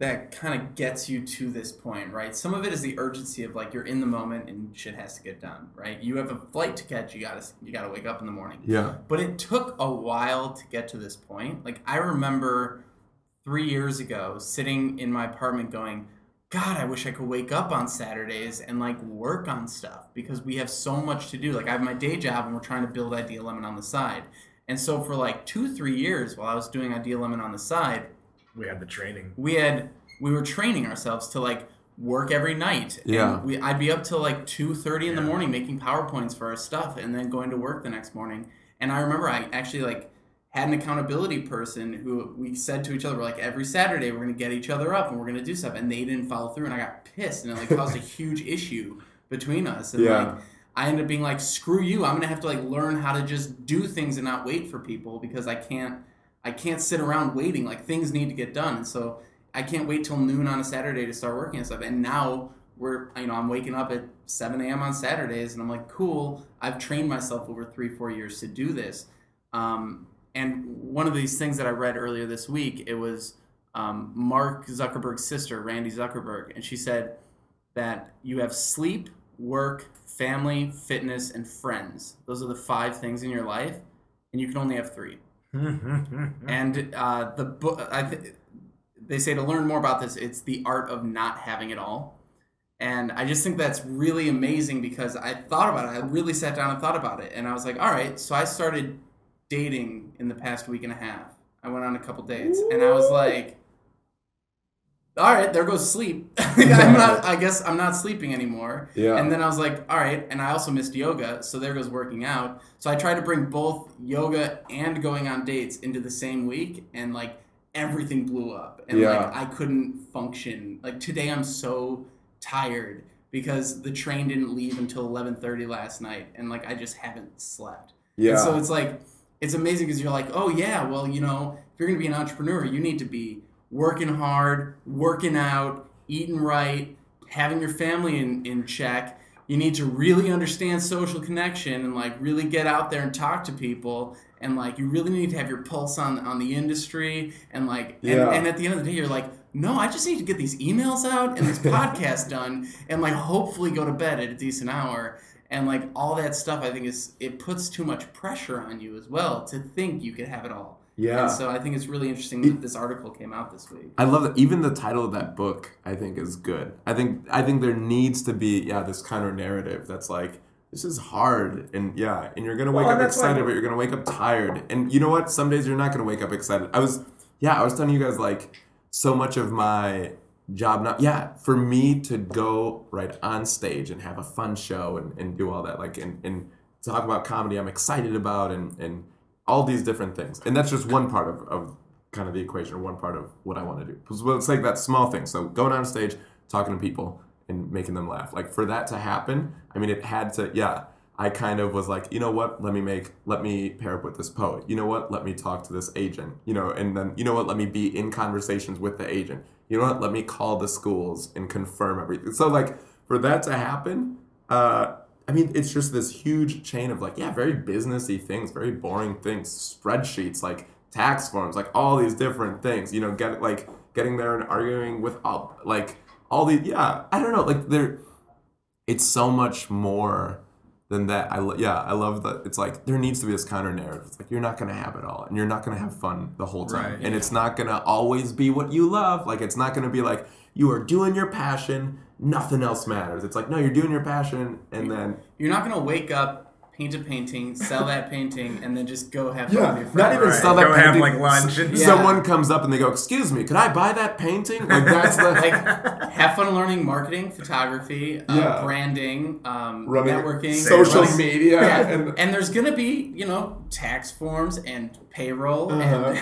Speaker 2: that kind of gets you to this point, right? Some of it is the urgency of like you're in the moment and shit has to get done, right? You have a flight to catch, you gotta you gotta wake up in the morning.
Speaker 1: Yeah.
Speaker 2: But it took a while to get to this point. Like I remember three years ago sitting in my apartment going, God, I wish I could wake up on Saturdays and like work on stuff because we have so much to do. Like I have my day job and we're trying to build Idea Lemon on the side. And so for like two, three years while I was doing Idea Lemon on the side,
Speaker 5: we had the training
Speaker 2: we had we were training ourselves to like work every night.
Speaker 1: Yeah.
Speaker 2: And we I'd be up till like two thirty in the morning making PowerPoints for our stuff and then going to work the next morning. And I remember I actually like had an accountability person who we said to each other, we're like, every Saturday we're gonna get each other up and we're gonna do stuff. And they didn't follow through and I got pissed and it like caused a huge issue between us. And
Speaker 1: Yeah.
Speaker 2: like I ended up being like, screw you, I'm gonna have to like learn how to just do things and not wait for people because I can't I can't sit around waiting. Like things need to get done. And so I can't wait till noon on a Saturday to start working and stuff. And now we're you know, I'm waking up at seven AM on Saturdays and I'm like, cool, I've trained myself over three, four years to do this. Um, and one of these things that I read earlier this week, it was um, Mark Zuckerberg's sister, Randi Zuckerberg, and she said that you have sleep, work, family, fitness, and friends. Those are the five things in your life, and you can only have three. and uh, the book, th- they say to learn more about this, it's the art of not having it all. And I just think that's really amazing because I thought about it. I really sat down and thought about it, and I was like, all right. So I started dating in the past week and a half. I went on a couple dates, and I was like, all right, there goes sleep. I'm not. I guess I'm not sleeping anymore.
Speaker 1: Yeah.
Speaker 2: And then I was like, all right, and I also missed yoga, so there goes working out. So I tried to bring both yoga and going on dates into the same week, and like everything blew up, and
Speaker 1: Yeah.
Speaker 2: like I couldn't function. Like today, I'm so tired because the train didn't leave until 11:30 last night, and like I just haven't slept.
Speaker 1: Yeah.
Speaker 2: And so it's like it's amazing because you're like, oh yeah, well you know, if you're gonna be an entrepreneur, you need to be working hard, working out, eating right, having your family in, in check. You need to really understand social connection and like really get out there and talk to people. And like you really need to have your pulse on on the industry and like and,
Speaker 1: Yeah.
Speaker 2: and at the end of the day you're like, no, I just need to get these emails out and this podcast done and like hopefully go to bed at a decent hour and like all that stuff i think is it puts too much pressure on you as well to think you could have it all
Speaker 1: Yeah.
Speaker 2: and so i think it's really interesting that this article came out this week
Speaker 1: I love that. Even the title of that book, I think, is good. I think I think there needs to be yeah this counter narrative that's like this is hard and yeah, and you're gonna wake
Speaker 5: Well,
Speaker 1: up
Speaker 5: and that's
Speaker 1: excited, but you're gonna wake up tired. And you know what? Some days you're not gonna wake up excited. I was yeah, I was telling you guys like so much of my job not yeah for me to go right on stage and have a fun show and, and do all that like and, and talk about comedy i'm excited about and and all these different things. And that's just one part of, of kind of the equation or one part of what i want to do well it's like that small thing. So going on stage talking to people and making them laugh. Like for that to happen i mean it had to yeah i kind of was like you know what? Let me make let me pair up with this poet. You know what? Let me talk to this agent. You know and then you know what? Let me be in conversations with the agent you know what let me call the schools and confirm everything so like for that to happen uh I mean, it's just this huge chain of like, yeah, very businessy things, very boring things, spreadsheets, like tax forms, like all these different things. You know, get like getting there and arguing with all like all these. Yeah, I don't know, like there. It's so much more than that. I lo- yeah, I love that. It's like there needs to be this counter narrative. It's like you're not gonna have it all, and you're not gonna have fun the whole time,
Speaker 5: Right.
Speaker 1: and it's not gonna always be what you love. Like it's not gonna be like you are doing your passion. Nothing else matters. It's like no, you're doing your passion, and then
Speaker 2: you're not to wake up paint a painting sell that painting and then just go have fun with your
Speaker 1: not
Speaker 2: friends
Speaker 1: even
Speaker 5: Right.
Speaker 1: sell that
Speaker 5: Go have,
Speaker 1: painting.
Speaker 5: like, lunch and-
Speaker 2: Yeah.
Speaker 1: Someone comes up and they go, "Excuse me, could I buy that painting?" Like that's the
Speaker 2: like have fun learning marketing photography uh,
Speaker 1: Yeah.
Speaker 2: branding um,
Speaker 1: running
Speaker 2: networking
Speaker 1: social
Speaker 2: running-
Speaker 1: media,
Speaker 2: yeah.
Speaker 1: and
Speaker 2: and there's gonna be you know tax forms and payroll and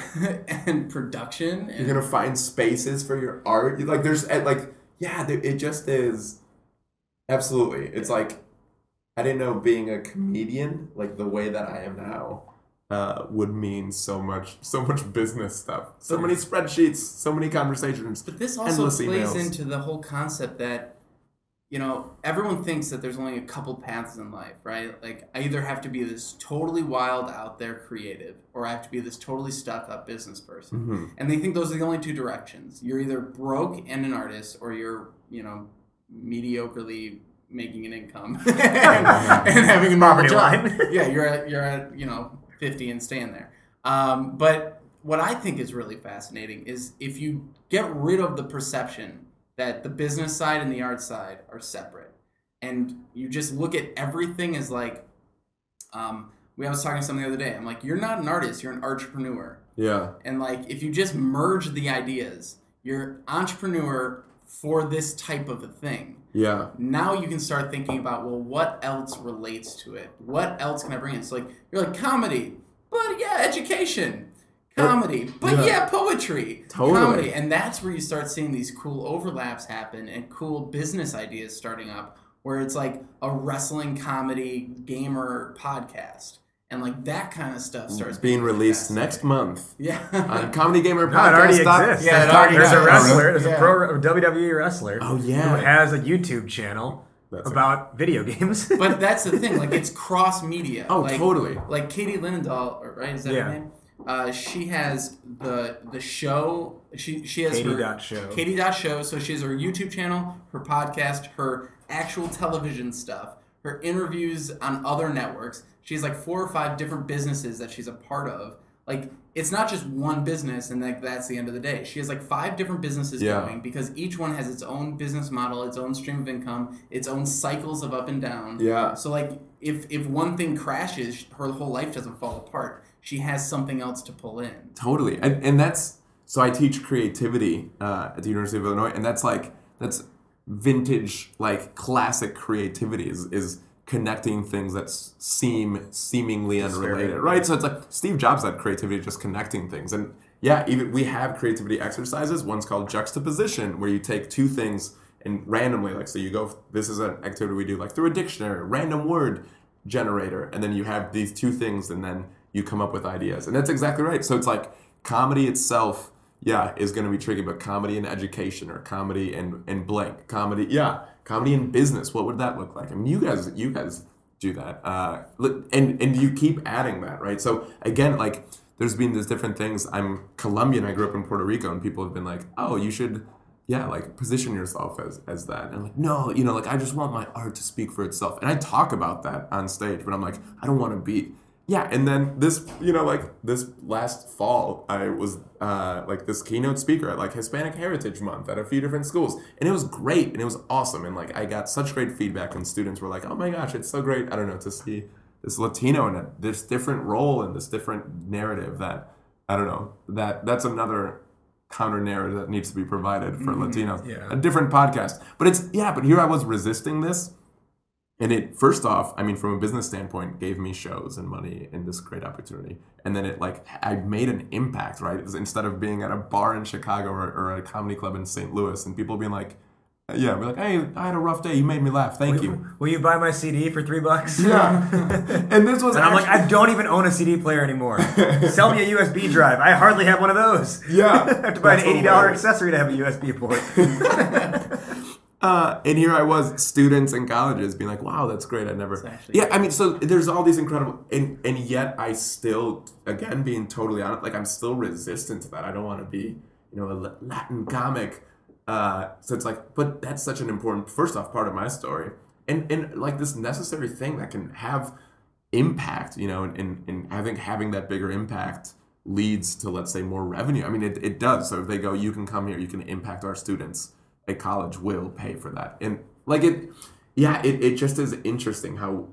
Speaker 2: and production and
Speaker 1: you're gonna find spaces for your art. Like there's eh, like yeah, it just is. Absolutely, it's like I didn't know being a comedian like the way that I am now. Uh, would mean so much, so much business stuff, so many spreadsheets, so many conversations.
Speaker 2: But this also plays
Speaker 1: emails.
Speaker 2: into the whole concept that you know, everyone thinks that there's only a couple paths in life, right? Like, I either have to be this totally wild, out there creative, or I have to be this totally stuck up business person. And they think those are the only two directions. You're either broke and an artist, or you're, you know, mediocrely making an income and, and having a normal job. yeah, you're at, you're at, you know, 50 and staying there. Um, but what I think is really fascinating is if you get rid of the perception that the business side and the art side are separate, and you just look at everything as like, um, we I was talking to someone the other day. I'm like, you're not an artist, you're an entrepreneur.
Speaker 1: Yeah.
Speaker 2: And like, if you just merge the ideas, you're entrepreneur for this type of a thing.
Speaker 1: Yeah.
Speaker 2: Now you can start thinking about, well, what else relates to it? What else can I bring in? So like, you're like comedy, but yeah, education. Comedy, but
Speaker 1: Yeah.
Speaker 2: yeah, poetry.
Speaker 1: Totally.
Speaker 2: Comedy. And that's where you start seeing these cool overlaps happen and cool business ideas starting up where it's like a wrestling comedy gamer podcast. And like that kind of stuff starts
Speaker 1: Being
Speaker 2: really
Speaker 1: released
Speaker 2: fascinating.
Speaker 1: next month
Speaker 2: Yeah.
Speaker 1: on Comedy Gamer
Speaker 5: No, it already
Speaker 1: Podcast.
Speaker 5: exists.
Speaker 2: Yeah, it
Speaker 5: there's,
Speaker 2: already
Speaker 5: there's a wrestler. There's
Speaker 2: Yeah.
Speaker 5: a pro a WWE wrestler.
Speaker 1: Oh, yeah.
Speaker 5: Who has a YouTube channel
Speaker 1: That's
Speaker 5: about video games.
Speaker 2: but that's the thing, like it's cross media.
Speaker 1: Oh,
Speaker 2: like,
Speaker 1: totally.
Speaker 2: Like Katie Linendoll, right? Is that
Speaker 5: Yeah.
Speaker 2: her name? Uh, she has the the show. She she has
Speaker 5: Katie
Speaker 2: her
Speaker 5: dot show.
Speaker 2: Katie dot show. So she has her YouTube channel, her podcast, her actual television stuff, her interviews on other networks. She has like four or five different businesses that she's a part of. Like it's not just one business and like that's the end of the day. She has like five different businesses
Speaker 1: Yeah.
Speaker 2: going because each one has its own business model, its own stream of income, its own cycles of up and down.
Speaker 1: Yeah.
Speaker 2: So like if if one thing crashes, her whole life doesn't fall apart. She has something else to pull in.
Speaker 1: Totally, and, and that's so I teach creativity uh, at the University of Illinois, and that's like that's vintage, like classic creativity is is connecting things that seem seemingly unrelated, right? So it's like Steve Jobs had creativity, just connecting things, and yeah, even we have creativity exercises. One's called juxtaposition, where you take two things and randomly, like so you go. This is an activity we do, like through a dictionary, random word generator, and then you have these two things, and then you come up with ideas, and that's exactly right. So it's like comedy itself, yeah, is going to be tricky, but comedy and education or comedy and in blank, comedy, yeah, comedy in business. What would that look like? I mean, you guys, you guys do that, uh, and and you keep adding that, right? So again, like there's been these different things. I'm Colombian. I grew up in Puerto Rico, and people have been like, oh, you should yeah, like position yourself as as that. And I'm like, no, you know, like I just want my art to speak for itself. And I talk about that on stage, but I'm like, I don't want to be yeah. And then this, you know, like this last fall, I was uh, like this keynote speaker at like Hispanic Heritage Month at a few different schools, and it was great and it was awesome. And like I got such great feedback, and students were like, oh my gosh, it's so great. I don't know to see this Latino in a, this different role and this different narrative that I don't know that that's another counter narrative that needs to be provided for Latinos.
Speaker 5: yeah.
Speaker 1: A different podcast. But it's yeah, but here I was resisting this. And it first off, I mean, from a business standpoint, gave me shows and money and this great opportunity. And then it like I made an impact, right? Instead of being at a bar in Chicago or, or a comedy club in St. Louis and people being like, yeah, be like, hey, I had a rough day. You made me laugh. Thank you.
Speaker 5: Will you buy my CD for three bucks?
Speaker 1: Yeah. and this was
Speaker 5: And I'm like, I don't even own a CD player anymore. Sell me a USB drive. I hardly have one of those.
Speaker 1: Yeah.
Speaker 5: I have to buy an eighty dollar accessory to have a USB port.
Speaker 1: Uh, and here I was, students in colleges being like, "Wow, that's great! I never." Yeah, I mean, so there's all these incredible, and and yet I still, again, being totally honest, like I'm still resistant to that. I don't want to be, you know, a Latin comic. Uh, so it's like, but that's such an important, first off, part of my story, and and like this necessary thing that can have impact, you know, and and, and I think having that bigger impact leads to let's say more revenue. I mean, it it does. So if they go, you can come here, you can impact our students a college will pay for that and like it yeah it, it just is interesting how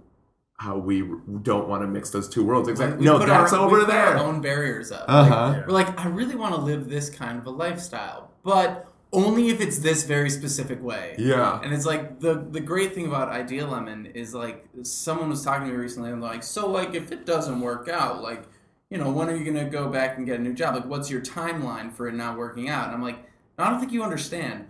Speaker 1: how we don't want to mix those two worlds exactly
Speaker 2: We
Speaker 1: no that's
Speaker 2: our,
Speaker 1: over
Speaker 2: we put
Speaker 1: there
Speaker 2: Our own barriers up.
Speaker 1: Uh-huh.
Speaker 2: Like, we're like, I really want to live this kind of a lifestyle, but only if it's this very specific way.
Speaker 1: Yeah.
Speaker 2: And it's like the the great thing about Idea Lemon is like someone was talking to me recently and like, so like if it doesn't work out, like, you know, when are you gonna go back and get a new job? Like, what's your timeline for it not working out? And I'm like, I don't think you understand.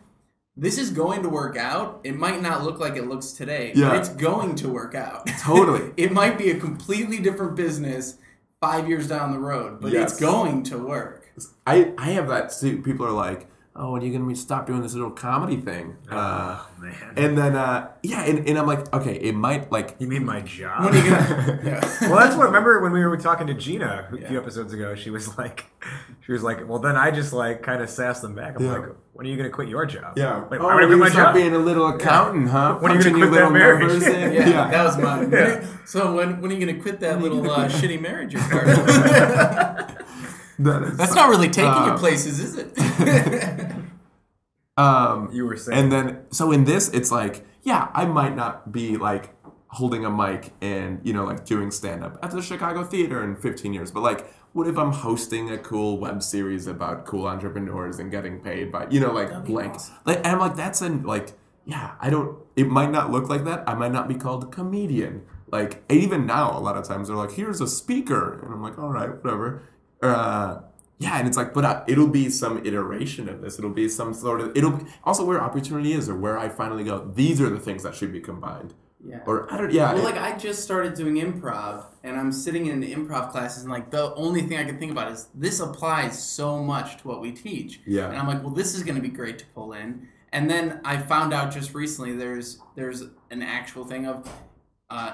Speaker 2: This is going to work out. It might not look like it looks today,
Speaker 1: Yeah.
Speaker 2: but it's going to work out.
Speaker 1: Totally.
Speaker 2: it might be a completely different business five years down the road, but
Speaker 1: Yes.
Speaker 2: it's going to work.
Speaker 1: I, I have that too. People are like, oh, when are you gonna stop doing this little comedy thing? Uh,
Speaker 5: Oh, man.
Speaker 1: and then uh, yeah, and, and I'm like, okay, it might like
Speaker 5: you mean my job?
Speaker 2: When are you gonna? Yeah.
Speaker 5: well, that's what. Remember when we were talking to Gina a few episodes ago? She was like, she was like, well, then I just like kind of sassed them back. I'm
Speaker 1: Yeah.
Speaker 5: like, when are you gonna quit your job?
Speaker 1: Yeah.
Speaker 5: Like,
Speaker 1: oh,
Speaker 5: why would I
Speaker 1: you
Speaker 5: quit my
Speaker 1: stop
Speaker 5: job?
Speaker 1: being a little accountant, huh?
Speaker 5: When are you gonna
Speaker 1: Punching
Speaker 5: quit that marriage?
Speaker 1: numbers in?
Speaker 2: Yeah, that was mine. When So when when are you gonna quit that little uh, shitty marriage you're part of?
Speaker 1: That is-
Speaker 2: That's not really taking
Speaker 1: Uh,
Speaker 2: you places, is it?
Speaker 1: um,
Speaker 5: You were saying.
Speaker 1: and then so in this, it's like, yeah, I might not be like holding a mic and you know like doing stand up at the Chicago Theater in 15 years, but like. What if I'm hosting a cool web series about cool entrepreneurs and getting paid by you know like blank like and I'm like that's an like yeah I don't it might not look like that I might not be called a comedian like even now a lot of times they're like here's a speaker and I'm like all right whatever uh, yeah, and it's like, but uh, it'll be some iteration of this. It'll be some sort of. It'll be also where opportunity is, or where I finally go. These are the things that should be combined.
Speaker 2: Yeah.
Speaker 1: Or I don't. Yeah.
Speaker 2: Well,
Speaker 1: it-
Speaker 2: like I just started doing improv, and I'm sitting in improv classes, and like the only thing I can think about is this applies so much to what we teach.
Speaker 1: Yeah.
Speaker 2: And I'm like, well, this is going to be great to pull in. And then I found out just recently there's there's an actual thing of, uh,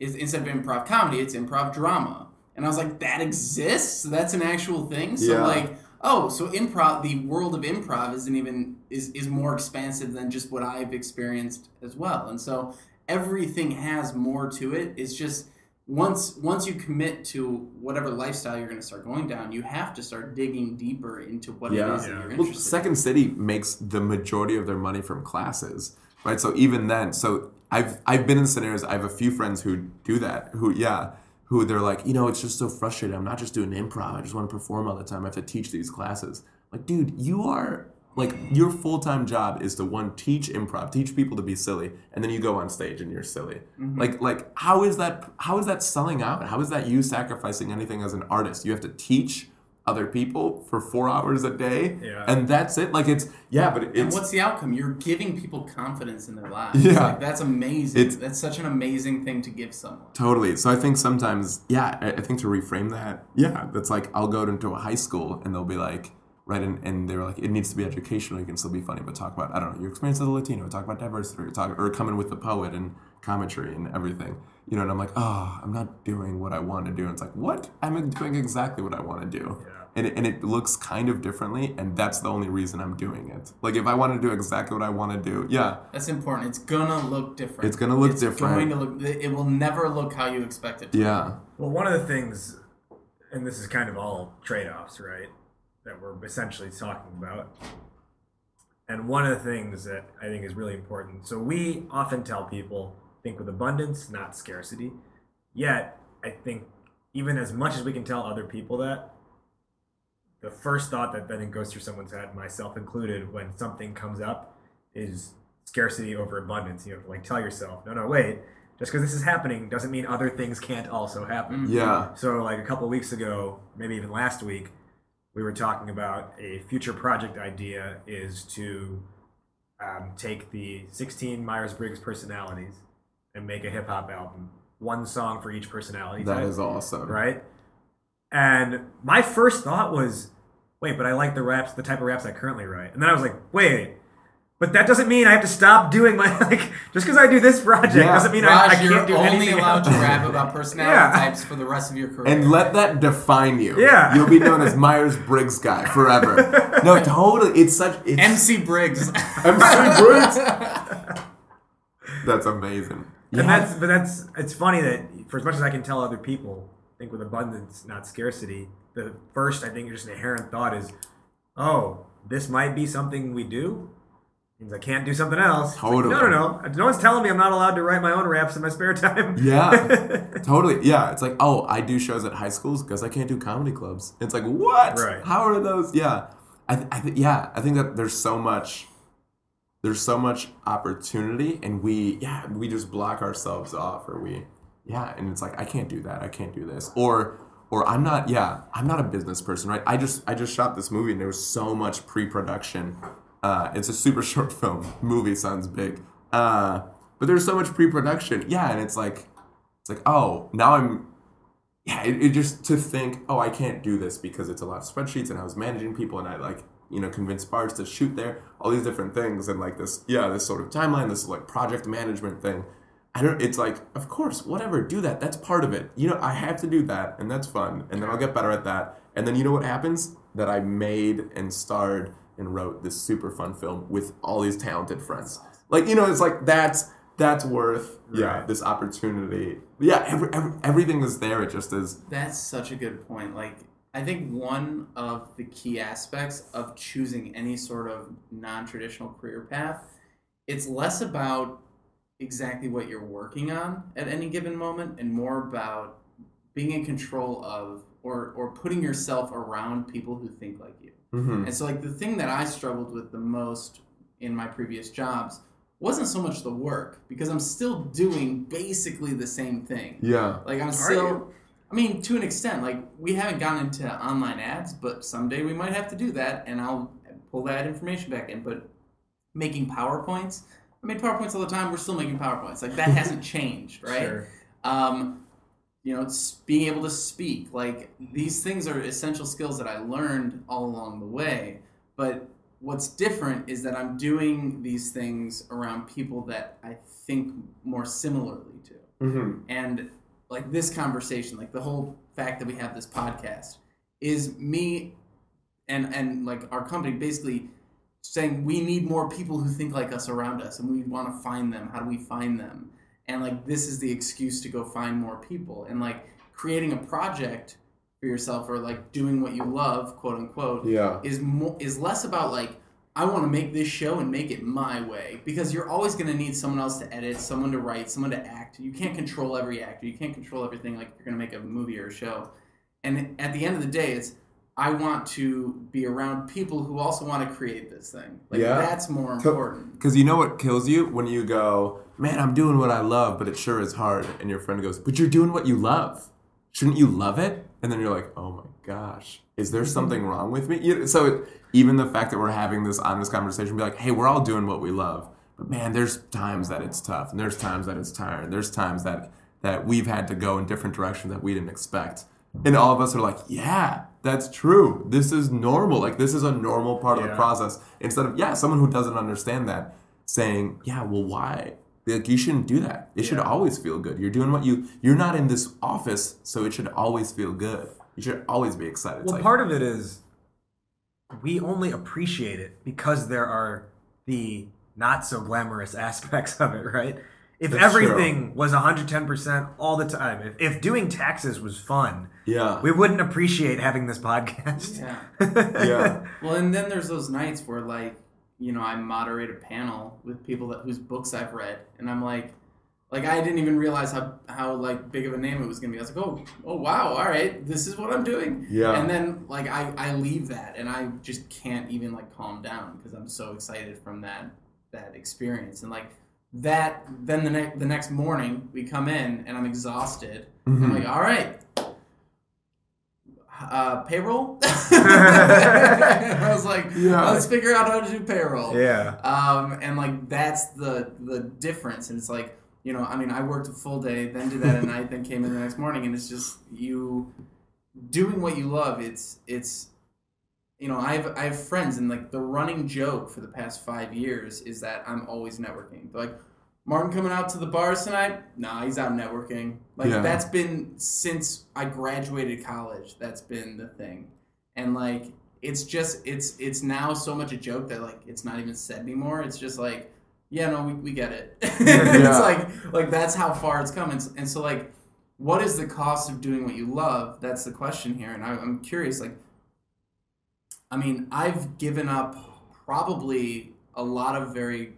Speaker 2: is instead of improv comedy, it's improv drama, and I was like, that exists. That's an actual thing. So
Speaker 1: Yeah.
Speaker 2: like. Oh, so improv, the world of improv isn't even is is more expansive than just what I've experienced as well. And so everything has more to it. It's just once once you commit to whatever lifestyle you're going to start going down, you have to start digging deeper into what it is Yeah. that you're
Speaker 1: Well,
Speaker 2: interested.
Speaker 1: Second City makes the majority of their money from classes, right? So even then, so I've I've been in scenarios. I have a few friends who do that. Who yeah, who they're like, you know, it's just so frustrating. I'm not just doing improv. I just want to perform all the time. I have to teach these classes. Like, dude, you are like your full time job is to one teach improv, teach people to be silly, and then you go on stage and you're silly. Mm-hmm. Like like how is that how is that selling out? How is that you sacrificing anything as an artist? You have to teach other people for four hours a day,
Speaker 5: Yeah.
Speaker 1: and that's it. Like it's yeah, but
Speaker 2: and what's the outcome? You're giving people confidence in their lives.
Speaker 1: Yeah.
Speaker 2: Like, that's amazing.
Speaker 1: It's-
Speaker 2: that's such an amazing thing to give someone.
Speaker 1: totally. So I think sometimes yeah, I, I think to reframe that yeah, that's like I'll go into a high school and they'll be like. Right, and, and they're like, it needs to be educational. You can still be funny, but talk about I don't know your experience as a Latino. Talk about diversity, or talk or come in with the poet and commentary and everything. You know, and I'm like, oh, I'm not doing what I want to do. And it's like, what? I'm doing exactly what I want to do.
Speaker 5: Yeah.
Speaker 1: And it, and it looks kind of differently and that's the only reason i'm doing it like if i want to do exactly what i want to do yeah
Speaker 2: That's important. It's gonna look different.
Speaker 1: It's gonna look
Speaker 2: It's
Speaker 1: different.
Speaker 2: Going to look. It will never look how you expect it to.
Speaker 1: yeah
Speaker 5: Well, one of the things, and this is kind of all trade offs, right, that we're essentially talking about. And one of the things that I think is really important. So, we often tell people think with abundance, not scarcity. Yet, I think even as much as we can tell other people that, the first thought that then goes through someone's head, myself included, when something comes up is scarcity over abundance. You know, like tell yourself, no, no, wait. Just because this is happening doesn't mean other things can't also happen.
Speaker 1: yeah
Speaker 5: So, like a couple weeks ago, maybe even last week, we were talking about a future project idea is to um, take the 16 Myers Briggs personalities and make a hip hop album, one song for each personality.
Speaker 1: that
Speaker 5: type,
Speaker 1: is awesome
Speaker 5: right. And my first thought was, wait, but I like the raps, the type of raps I currently write. And then I was like, wait. But that doesn't mean I have to stop doing my like just because I do this project
Speaker 1: Yeah.
Speaker 5: doesn't mean I,
Speaker 2: Raj,
Speaker 5: I can't
Speaker 2: you're only allowed
Speaker 5: else.
Speaker 2: to rap about personality
Speaker 5: Yeah.
Speaker 2: types for the rest of your career.
Speaker 1: and let that define you
Speaker 5: Yeah.
Speaker 1: you'll be known as myers-briggs guy forever no totally it's such it's
Speaker 2: MC Briggs.
Speaker 1: MC Briggs. that's amazing
Speaker 5: And
Speaker 1: Yeah.
Speaker 5: that's but that's it's funny that for as much as I can tell other people, think with abundance, not scarcity, the first I think just inherent thought is, oh, this might be something we do. Means I can't do something else. It's like,
Speaker 1: Totally.
Speaker 5: no, no, no. No one's telling me I'm not allowed to write my own raps in my spare time.
Speaker 1: Yeah, totally. Yeah, it's like, oh, I do shows at high schools because I can't do comedy clubs. It's like, what?
Speaker 5: Right.
Speaker 1: How are those? Yeah, I, th- I th- yeah, I think that there's so much, there's so much opportunity, and we, yeah, we just block ourselves off, or we, yeah, and it's like, I can't do that. I can't do this, or, or I'm not. Yeah, I'm not a business person, right? I just, I just shot this movie, and there was so much pre-production. Uh, it's a super short film. Movie sounds big. Uh, but there's so much pre-production. Yeah, and it's like it's like, oh, now I'm yeah, it, it just to think, oh, I can't do this because it's a lot of spreadsheets and I was managing people and I like, you know convince bars to shoot there all these different things and like this yeah this sort of timeline this like project management thing i don't it's like of course whatever do that that's part of it. You know i have to do that and that's fun and then i'll get better at that. And then you know what happens? That i made and starred and wrote this super fun film with all these talented friends. Like you know it's like that's that's worth yeah. this opportunity. Yeah every, every, everything is there it just is.
Speaker 2: That's such a good point. Like, I think one of the key aspects of choosing any sort of non-traditional career path, it's less about exactly what you're working on at any given moment, and more about being in control of or or putting yourself around people who think like you.
Speaker 1: Mhm.
Speaker 2: And so, like, the thing that I struggled with the most in my previous jobs wasn't so much the work because I'm still doing basically the same thing.
Speaker 1: yeah
Speaker 2: Like I'm still, I mean, to an extent, like we haven't gotten into online ads, but someday we might have to do that, and I'll pull that information back in. But making PowerPoints, I made PowerPoints all the time. We're still making PowerPoints. Like that hasn't changed, right?
Speaker 5: Sure.
Speaker 2: Um, you know, it's being able to speak. Like these things are essential skills that I learned all along the way. But what's different is that I'm doing these things around people that I think more similarly to
Speaker 1: mm-hmm.
Speaker 2: and like this conversation like the whole fact that we have this podcast is me and and like our company basically saying we need more people who think like us around us and we want to find them how do we find them and like this is the excuse to go find more people and like creating a project for yourself or like doing what you love quote unquote
Speaker 1: yeah
Speaker 2: is more is less about like I want to make this show and make it my way because you're always going to need someone else to edit, someone to write, someone to act. You can't control every actor. You can't control everything like you're going to make a movie or a show. And at the end of the day, it's I want to be around people who also want to create this thing. Like
Speaker 1: Yeah.
Speaker 2: that's more important.
Speaker 1: Because you know what kills you when you go, man, I'm doing what I love, but it sure is hard. And your friend goes, but you're doing what you love. Shouldn't you love it? And then you're like, oh my gosh, is there mm-hmm. something wrong with me? You- So it, even the fact that we're having this honest conversation, be like, hey, we're all doing what we love, but man, there's times that it's tough, and there's times that it's tired. There's times that that we've had to go in different directions that we didn't expect. And all of us are like, yeah, that's true. This is normal. Like this is a normal part of the process. Instead of yeah, someone who doesn't understand that saying, yeah, well, why? Like you shouldn't do that. It should always feel good. You're doing what you. You're not in this office, so it should always feel good. You should always be excited.
Speaker 5: Well,
Speaker 1: like,
Speaker 5: part of it is we only appreciate it because there are the not so glamorous aspects of it, right? If
Speaker 1: That's
Speaker 5: everything was 110% all the time, if, if doing taxes was fun,
Speaker 1: yeah,
Speaker 5: we wouldn't appreciate having this podcast.
Speaker 2: Yeah.
Speaker 1: yeah,
Speaker 2: Well, and then there's those nights where like, you know, I moderate a panel with people that whose books I've read, and I'm like, like I didn't even realize how how like big of a name it was gonna be. I was like, oh, oh wow, all right, this is what I'm doing.
Speaker 1: Yeah.
Speaker 2: And then like I I leave that, and I just can't even like calm down because I'm so excited from that that experience, and like that. Then the next the next morning we come in, and I'm exhausted.
Speaker 1: Mm-hmm.
Speaker 2: I'm like, all right. Uh, payroll. I was like,
Speaker 1: Yeah.
Speaker 2: let's figure out how to do payroll.
Speaker 5: Yeah.
Speaker 2: Um, and like that's the the difference. And it's like, you know, I mean, I worked a full day, then did that at night, then came in the next morning, and it's just you doing what you love. It's it's you know, I have I have friends, and like the running joke for the past five years is that I'm always networking. They're like, Martin coming out to the bars tonight? Nah, he's out networking. Like
Speaker 1: Yeah.
Speaker 2: that's been since I graduated college. That's been the thing, and like it's just it's it's now so much a joke that like it's not even said anymore. It's just like, yeah, no, we, we get it.
Speaker 1: Yeah.
Speaker 2: It's like like that's how far it's come, and, and so like, what is the cost of doing what you love? That's the question here, and I, I'm curious. Like, I mean, I've given up probably a lot of very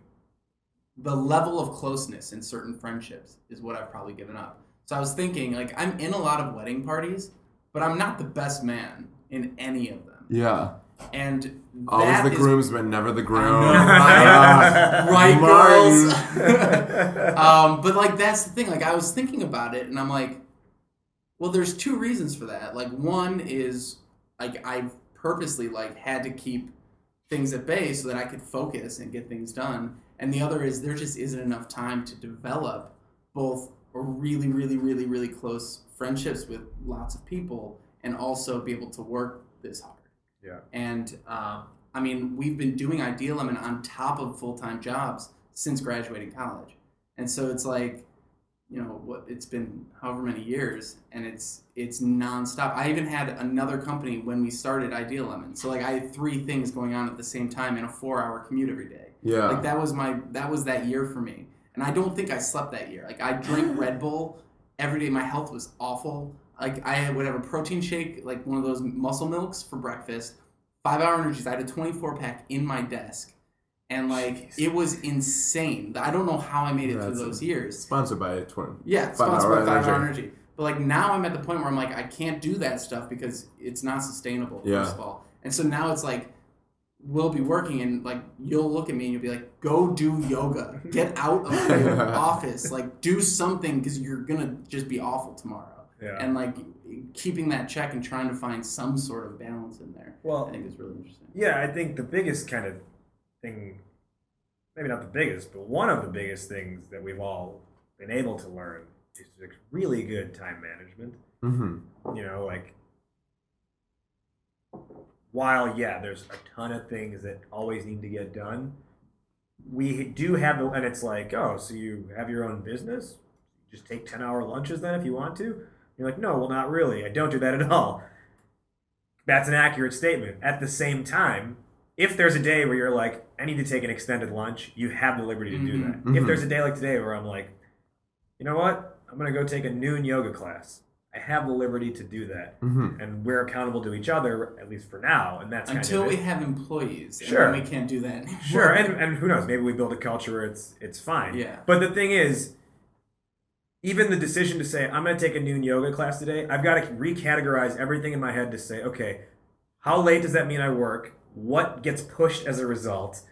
Speaker 2: the level of closeness in certain friendships is what I've probably given up. So I was thinking, like, I'm in a lot of wedding parties, but I'm not the best man in any of them.
Speaker 1: yeah.
Speaker 2: And
Speaker 1: Always the groomsman, never the groom.
Speaker 2: Know, right? Right, girls. um, but like that's the thing. Like I was thinking about it, and I'm like, well, there's two reasons for that. Like one is like I've purposely like had to keep things at bay so that I could focus and get things done, and the other is there just isn't enough time to develop both really, really, really, really close friendships with lots of people, and also be able to work this hard.
Speaker 5: Yeah.
Speaker 2: and um, I mean, we've been doing Idea Lemon on top of full time jobs since graduating college, and so it's like, you know, what it's been however many years, and it's it's nonstop. I even had another company when we started Idea Lemon, so like I had three things going on at the same time in a four hour commute every day.
Speaker 1: Yeah.
Speaker 2: Like that was my that was that year for me. And I don't think I slept that year. Like I drank Red Bull every day. My health was awful. Like I would have a protein shake, like one of those muscle milks for breakfast. Five hour energies. I had a 24 pack in my desk. And like it was insane. I don't know how I made it
Speaker 1: That's
Speaker 2: through those years.
Speaker 1: Sponsored by a Twin.
Speaker 2: Yeah,
Speaker 1: Five
Speaker 2: sponsored
Speaker 1: Hour
Speaker 2: by Five Hour
Speaker 1: Energy.
Speaker 2: Energy. But like now I'm at the point where I'm like I can't do that stuff because it's not sustainable.
Speaker 1: Yeah.
Speaker 2: First of all, and so now it's like we'll be working and like you'll look at me and you'll be like, go do yoga, get out of your office, like do something because you're gonna just be awful tomorrow.
Speaker 5: Yeah.
Speaker 2: And like keeping that check and trying to find some sort of balance in there.
Speaker 5: Well,
Speaker 2: I think is really interesting.
Speaker 5: Yeah, I think the biggest kind of thing, maybe not the biggest, but one of the biggest things that we've all been able to learn is really good time management.
Speaker 1: Mm-hmm.
Speaker 5: You know, like while yeah, there's a ton of things that always need to get done. We do have the, and it's like, oh, so you have your own business? Just take ten hour lunches then if you want to. You're like, no, well, not really. I don't do that at all. That's an accurate statement. At the same time, if there's a day where you're like, I need to take an extended lunch, you have the liberty to do
Speaker 2: Mhm.
Speaker 5: that.
Speaker 1: Mhm.
Speaker 5: If there's a day like today where I'm like, you know what? I'm going to go take a noon yoga class. I have the liberty to do that.
Speaker 1: Mm-hmm.
Speaker 5: And we're accountable to each other, at least for now. And that's
Speaker 2: Until
Speaker 5: kind
Speaker 2: we
Speaker 5: of it.
Speaker 2: have employees,
Speaker 5: Sure.
Speaker 2: then we can't do that. Anymore.
Speaker 5: Sure, and, and who knows? Maybe we build a culture where it's it's fine.
Speaker 2: Yeah.
Speaker 5: But the thing is, even the decision to say I'm going to take a noon yoga class today, I've got to recategorize everything in my head to say, okay, how late does that mean I work? What gets pushed as a result?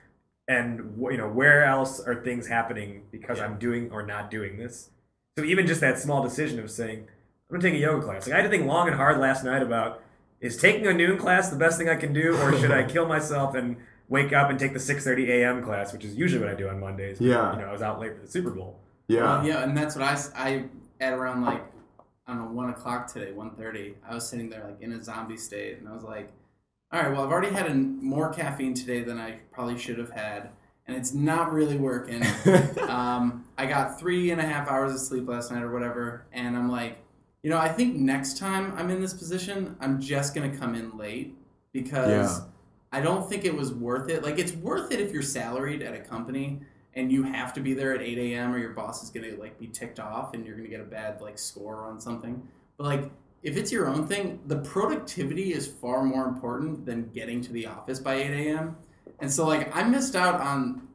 Speaker 5: And wh- you know, where else are things happening because I'm doing or not doing this? So even just that small decision of saying I'm going to take a yoga class. Like I had to think long and hard last night about is taking a noon class the best thing I can do, or should I kill myself and wake up and take the 6:30 a.m. class, which is usually what I do on Mondays.
Speaker 1: Yeah.
Speaker 5: you know, I was out late for the Super Bowl.
Speaker 1: Yeah.
Speaker 2: Well, yeah, and that's what i i at around like I don't know one o'clock today, 1.30, I was sitting there like in a zombie state, and I was like, all right, well I've already had more caffeine today than I probably should have had, and it's not really working. um, I got three and a half hours of sleep last night or whatever, and I'm like, you know, I think next time I'm in this position, I'm just gonna come in late because.
Speaker 1: Yeah.
Speaker 2: I don't think it was worth it. Like it's worth it if you're salaried at a company and you have to be there at 8 a.m. or your boss is gonna like be ticked off and you're gonna get a bad like score on something. But like if it's your own thing, the productivity is far more important than getting to the office by 8 a.m. And so like I missed out on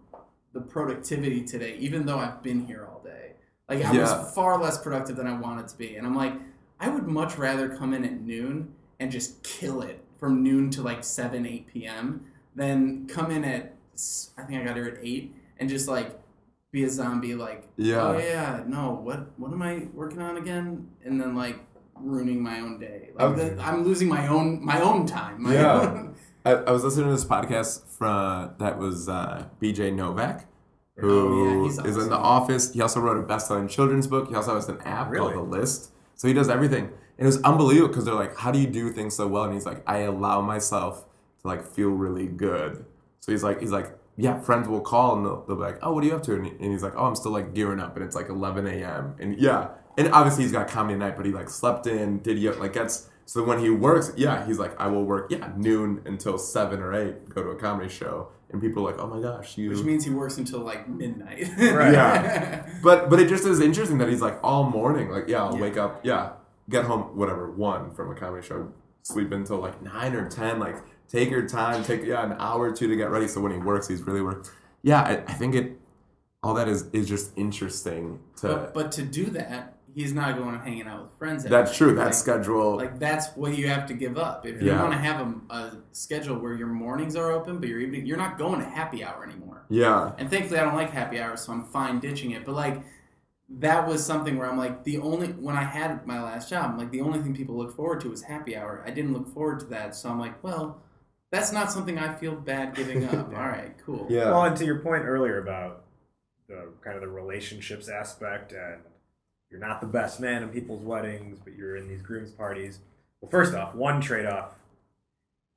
Speaker 2: the productivity today, even though I've been here all day. Like I
Speaker 1: Yeah.
Speaker 2: was far less productive than I wanted to be. And I'm like, I would much rather come in at noon and just kill it from noon to like 7, 8 p.m. than come in at, I think I got here at 8 and just like be a zombie, like,
Speaker 1: Yeah.
Speaker 2: oh yeah, no, what, what am I working on again? And then like ruining my own day. Like
Speaker 1: Okay.
Speaker 2: the, I'm losing my own, my own time. My
Speaker 1: Yeah.
Speaker 2: own-
Speaker 1: I, I was listening to this podcast from that was uh, BJ Novak,
Speaker 2: Oh,
Speaker 1: who
Speaker 2: yeah,
Speaker 1: is in the office. He also wrote a best-selling children's book. He also has an app
Speaker 5: Really?
Speaker 1: called The List. So he does everything, and it was unbelievable because they're like, "How do you do things so well?" And he's like, "I allow myself to like feel really good." So he's like, he's like, yeah, friends will call and they'll, they'll be like, "Oh, what are you up to?" And he's like, "Oh, I'm still like gearing up," and it's like 11 a.m. And yeah, and obviously he's got comedy night, but he like slept in, did yoga, like gets. So when he works, yeah, he's like, I will work, yeah, noon until seven or eight, go to a comedy show, and people are like, oh my gosh, you.
Speaker 2: Which means he works until like midnight.
Speaker 5: Right.
Speaker 1: Yeah. But but it just is interesting that he's like all morning, like yeah, I'll
Speaker 2: Yeah.
Speaker 1: wake up, yeah, get home, whatever, one from a comedy show, sleep until like nine or ten, like take your time, take yeah an hour or two to get ready. So when he works, he's really work. Yeah, I, I think it, all that is is just interesting to.
Speaker 2: But, but to do that, he's not going and hanging out with friends. every
Speaker 1: that's
Speaker 2: day.
Speaker 1: true. That
Speaker 2: Like-
Speaker 1: schedule.
Speaker 2: Like that's what you have to give up. If you want to have a, a schedule where your mornings are open, but your evening, you're not going to happy hour anymore.
Speaker 1: yeah.
Speaker 2: And thankfully, I don't like happy hours, so I'm fine ditching it. But like, that was something where I'm like, the only when I had my last job, like the only thing people look forward to was happy hour. I didn't look forward to that, so I'm like, well, that's not something I feel bad giving up. All right, cool.
Speaker 1: Yeah.
Speaker 5: Well, and to your point earlier about the kind of the relationships aspect, and you're not the best man in people's weddings, but you're in these groom's parties. Well, first off, one trade off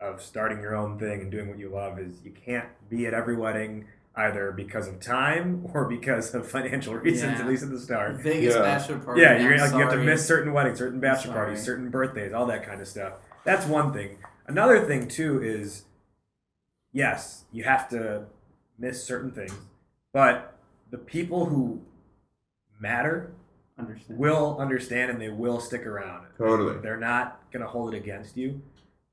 Speaker 5: of starting your own thing and doing what you love is you can't be at every wedding either because of time or because of financial reasons,
Speaker 2: Yeah.
Speaker 5: at least at the start.
Speaker 2: Vegas
Speaker 1: Yeah.
Speaker 2: bachelor party.
Speaker 5: Yeah, you're gonna, like you have to miss certain weddings, certain bachelor parties, certain birthdays, all that kind of stuff. That's one thing. Another thing too is, yes, you have to miss certain things, but the people who matter
Speaker 2: Understand.
Speaker 5: will understand and they will stick around.
Speaker 1: Totally.
Speaker 5: They're not gonna hold it against you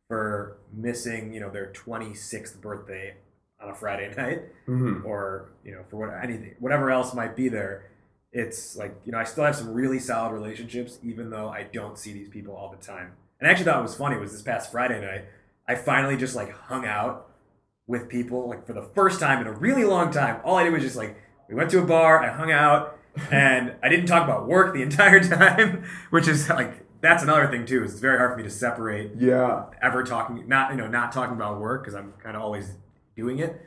Speaker 5: for missing, you know, their 26th birthday on a Friday night
Speaker 1: hmm
Speaker 5: or you know for what anything whatever else might be there it's like you know i still have some really solid relationships even though i don't see these people all the time and i actually thought it was funny was this past friday night i finally just like hung out with people like for the first time in a really long time all i did was just like we went to a bar i hung out and i didn't talk about work the entire time which is like that's another thing too is it's very hard for me to separate
Speaker 1: Yeah.
Speaker 5: ever talking not you know not talking about work because I'm kind of always doing it.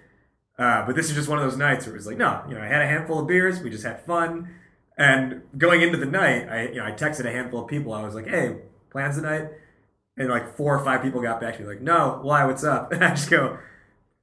Speaker 5: Uh, but this is just one of those nights where it was like, no, you know, I had a handful of beers, we just had fun, and going into the night, I you know I texted a handful of people. I was like, hey, plans tonight, and like four or five people got back to me like, no, why? What's up? And I just go.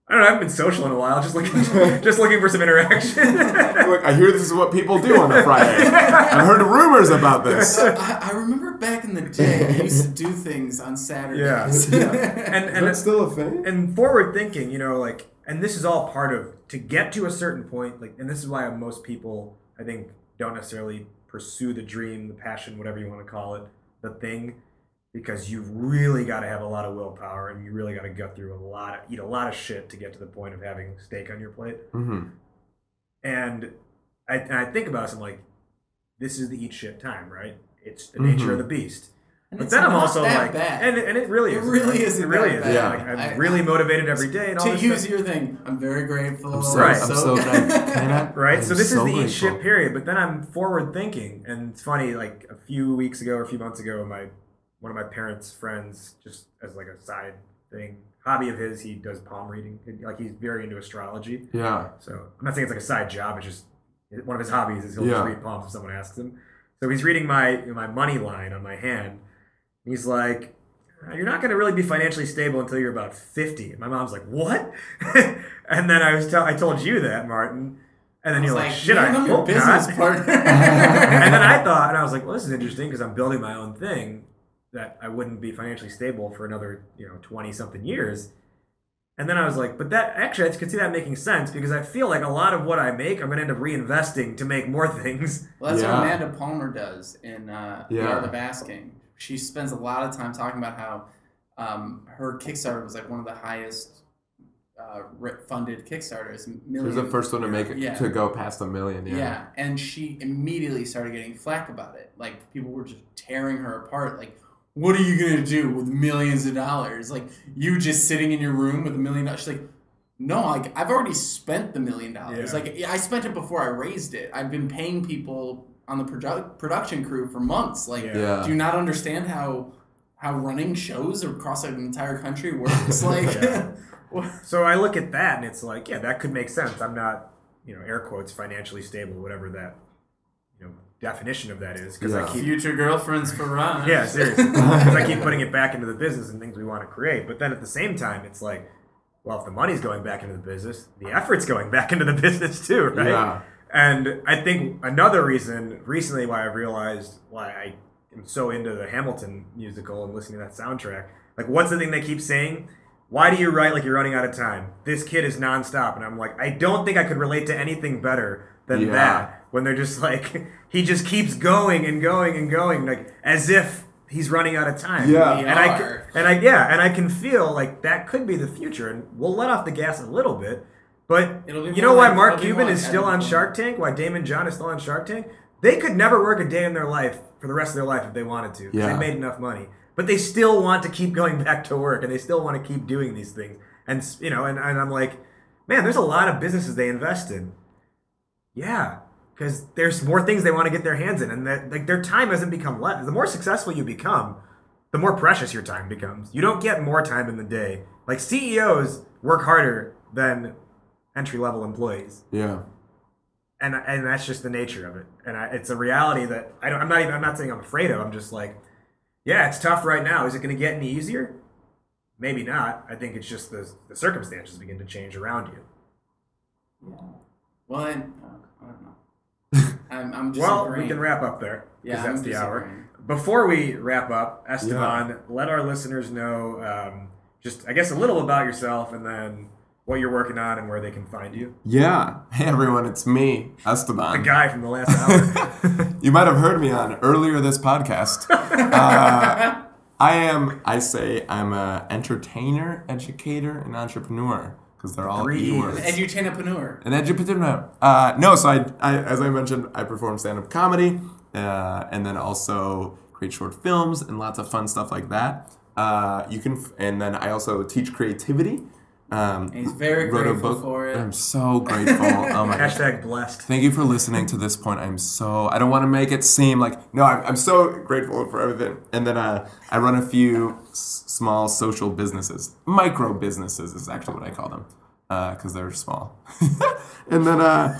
Speaker 5: I don't know. I haven't been social in a while. Just looking, just looking for some interaction.
Speaker 1: Look, I hear this is what people do on a Friday. I've heard rumors about this.
Speaker 2: I, I remember back in the day, I used to do things on Saturdays.
Speaker 5: Yeah, and and
Speaker 1: That's still a thing.
Speaker 5: and forward thinking, you know, like, and this is all part of to get to a certain point, like, and this is why most people, I think, don't necessarily pursue the dream, the passion, whatever you want to call it, the thing, because you've really got to have a lot of willpower and you really got to go through a lot, of, eat a lot of shit to get to the point of having steak on your plate.
Speaker 1: hmm
Speaker 5: And I, and I think about this, I'm like, this is the eat shit time, right? It's the nature
Speaker 1: Mhm.
Speaker 5: of the beast.
Speaker 2: And
Speaker 5: But
Speaker 2: it's
Speaker 5: then I'm also
Speaker 2: that
Speaker 5: like,
Speaker 2: bad.
Speaker 5: and, and it really
Speaker 2: It
Speaker 5: is.
Speaker 2: really isn't
Speaker 5: It really is.
Speaker 1: Yeah.
Speaker 5: Like, I'm
Speaker 2: I-
Speaker 5: really motivated every day and all
Speaker 2: to
Speaker 5: this
Speaker 2: use
Speaker 5: stuff.
Speaker 2: your thing, I'm very grateful.
Speaker 1: I'm so,
Speaker 5: Right.
Speaker 1: I'm so glad.
Speaker 5: Right.
Speaker 1: I'm
Speaker 5: so this
Speaker 1: so
Speaker 5: is the eat shit period. But then I'm forward thinking, and it's funny. Like a few weeks ago or a few months ago, my one of my parents' friends, just as like a side thing, hobby of his, he does palm reading. Like he's very into astrology.
Speaker 1: Yeah.
Speaker 5: So I'm not saying it's like a side job. It's just one of his hobbies is he'll
Speaker 1: Yeah.
Speaker 5: just read palms if someone asks him. So he's reading my my money line on my hand. He's like, uh, "You're not going to really be financially stable until you're about 50." And my mom's like, "What?" and then I was tell I told you that, Martin. And then you're like,
Speaker 2: like,
Speaker 5: "Shit, I
Speaker 2: I'm your
Speaker 5: hope
Speaker 2: business
Speaker 5: not."
Speaker 2: partner.
Speaker 5: and then I thought, and I was like, "Well, this is interesting because I'm building my own thing that I wouldn't be financially stable for another, you know, 20 something years." And then I was like, but that actually I could see that making sense because I feel like a lot of what I make, I'm gonna end up reinvesting to make more things.
Speaker 2: Well, that's
Speaker 1: Yeah.
Speaker 2: what Amanda Palmer does in uh, The Art of Asking. She spends a lot of time talking about how um, her Kickstarter was like one of the highest uh, funded Kickstarters.
Speaker 1: She was the first one to make it
Speaker 2: Yeah.
Speaker 1: to go past a million. Yeah.
Speaker 2: Yeah. and she immediately started getting flack about it. Like people were just tearing her apart. Like, what are you gonna do with millions of dollars? Like you just sitting in your room with a million dollars. She's like, no, like I've already spent the million dollars.
Speaker 5: Yeah.
Speaker 2: Like I spent it before I raised it. I've been paying people on the produ- production crew for months. Like,
Speaker 5: Yeah.
Speaker 1: Yeah.
Speaker 2: do you not understand how how running shows across an entire country works? Like,
Speaker 5: So I look at that and it's like, yeah, that could make sense. I'm not, you know, air quotes financially stable, whatever that, you know, definition of that is, because
Speaker 1: Yeah.
Speaker 5: I keep
Speaker 2: future girlfriends for Ron.
Speaker 5: Yeah, seriously. Because I keep putting it back into the business and things we want to create. But then at the same time, it's like, well, if the money's going back into the business, the effort's going back into the business too, right?
Speaker 1: Yeah.
Speaker 5: And I think another reason recently why I've realized why I am so into the Hamilton musical and listening to that soundtrack, like, what's the thing they keep saying? Why do you write like you're running out of time? This kid is nonstop. And I'm like, I don't think I could relate to anything better than
Speaker 1: Yeah.
Speaker 5: that when they're just like he just keeps going and going and going like as if he's running out of time
Speaker 1: Yeah.
Speaker 5: And i c-
Speaker 2: are.
Speaker 5: and i yeah and i can feel like that could be the future and we'll let off the gas a little bit but
Speaker 2: It'll be
Speaker 5: you know why
Speaker 2: like-
Speaker 5: mark cuban is still on shark tank why Daymond John is still on shark tank they could never work a day in their life for the rest of their life if they wanted to.
Speaker 1: Yeah.
Speaker 5: they made enough money but they still want to keep going back to work and they still want to keep doing these things and you know and, and i'm like man there's a lot of businesses they invest in yeah, because there's more things they want to get their hands in, and that like their time hasn't become less. The more successful you become, the more precious your time becomes. You don't get more time in the day. Like CEOs work harder than entry level employees,
Speaker 1: Yeah.
Speaker 5: and and that's just the nature of it. And I, it's a reality that I don't, I'm not even. I'm not saying I'm afraid of. I'm just like, yeah, it's tough right now. Is it going to get any easier? maybe not. I think it's just the the circumstances begin to change around you. Yeah.
Speaker 2: Well, I, I don't know. I'm, I'm just
Speaker 5: Well,
Speaker 2: agreeing.
Speaker 5: we can wrap up there because
Speaker 2: Yeah,
Speaker 5: that's
Speaker 2: I'm
Speaker 5: the hour. Before we wrap up, Esteban, let our listeners know um, just, I guess, a little about yourself and then what you're working on and where they can find you.
Speaker 1: Yeah. Hey everyone, it's me, Esteban.
Speaker 5: The guy from the last hour.
Speaker 1: You might have heard me on earlier this podcast. Uh, I am, I say, I'm a entertainer, educator, and entrepreneur because they're all
Speaker 5: Three
Speaker 1: E words.
Speaker 2: Edutainapreneur.
Speaker 1: An edupreneur. Uh, no, so I, I, as I mentioned, I perform stand-up comedy, uh, and then also create short films and lots of fun stuff like that. Uh, you can, f- and then I also teach creativity. Um,
Speaker 2: He's very
Speaker 1: wrote a
Speaker 2: grateful
Speaker 1: book.
Speaker 2: for it.
Speaker 1: I'm so grateful. Oh my gosh.
Speaker 5: Hashtag blessed.
Speaker 1: Thank you for listening to this point. I'm so I don't want to make it seem like no. I'm, I'm so grateful for everything. And then uh, I run a few s- small social businesses, micro businesses is actually what I call them, because they're small. and then uh,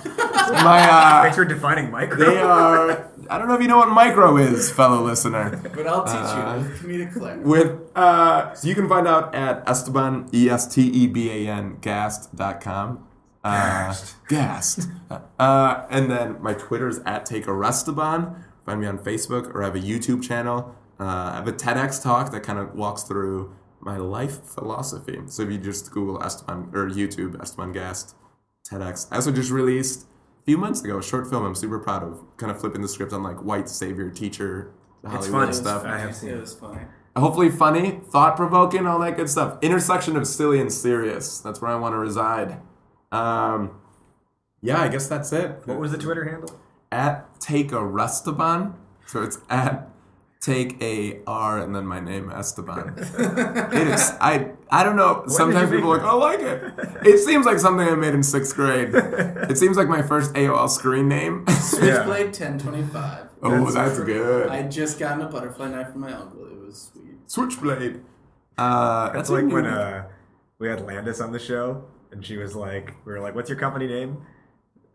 Speaker 1: my uh,
Speaker 5: Thanks for defining micro.
Speaker 1: they are. I don't know if you know what micro is, fellow listener.
Speaker 2: But I'll teach
Speaker 1: Uh,
Speaker 2: you with comedic clarity.
Speaker 1: With uh, so you can find out at Esteban E S T E B A N Gast.com. Uh, Gast. Uh, and then my Twitter is at Take a Restaban. Find me on Facebook or I have a YouTube channel. Uh, I have a TEDx talk that kind of walks through my life philosophy. So if you just Google Esteban or YouTube Esteban Gast TEDx. I also just released a few months ago a short film I'm super proud of, kind of flipping the script on like white savior teacher Hollywood
Speaker 5: funny.
Speaker 1: stuff
Speaker 5: I have seen
Speaker 2: it
Speaker 5: it.
Speaker 2: was funny.
Speaker 1: hopefully funny, thought provoking, all that good stuff. Intersection of silly and serious. That's where I want to reside. Um, yeah, I guess that's it.
Speaker 5: What was the Twitter handle?
Speaker 1: at take a Restaban? So it's at take a R and then my name Esteban. it is. I I don't know. Sometimes people are like, I like it. It seems like something I made in sixth grade. It seems like my first AOL screen name.
Speaker 2: Switchblade 1025.
Speaker 1: oh,
Speaker 5: That's
Speaker 1: that's, good.
Speaker 2: I just gotten a butterfly knife from my uncle. It was sweet.
Speaker 1: Switchblade. Uh,
Speaker 5: That's
Speaker 1: that's
Speaker 5: like
Speaker 1: like
Speaker 5: when uh, we had Landis on the show, and she was like, "We were like, what's your company name?"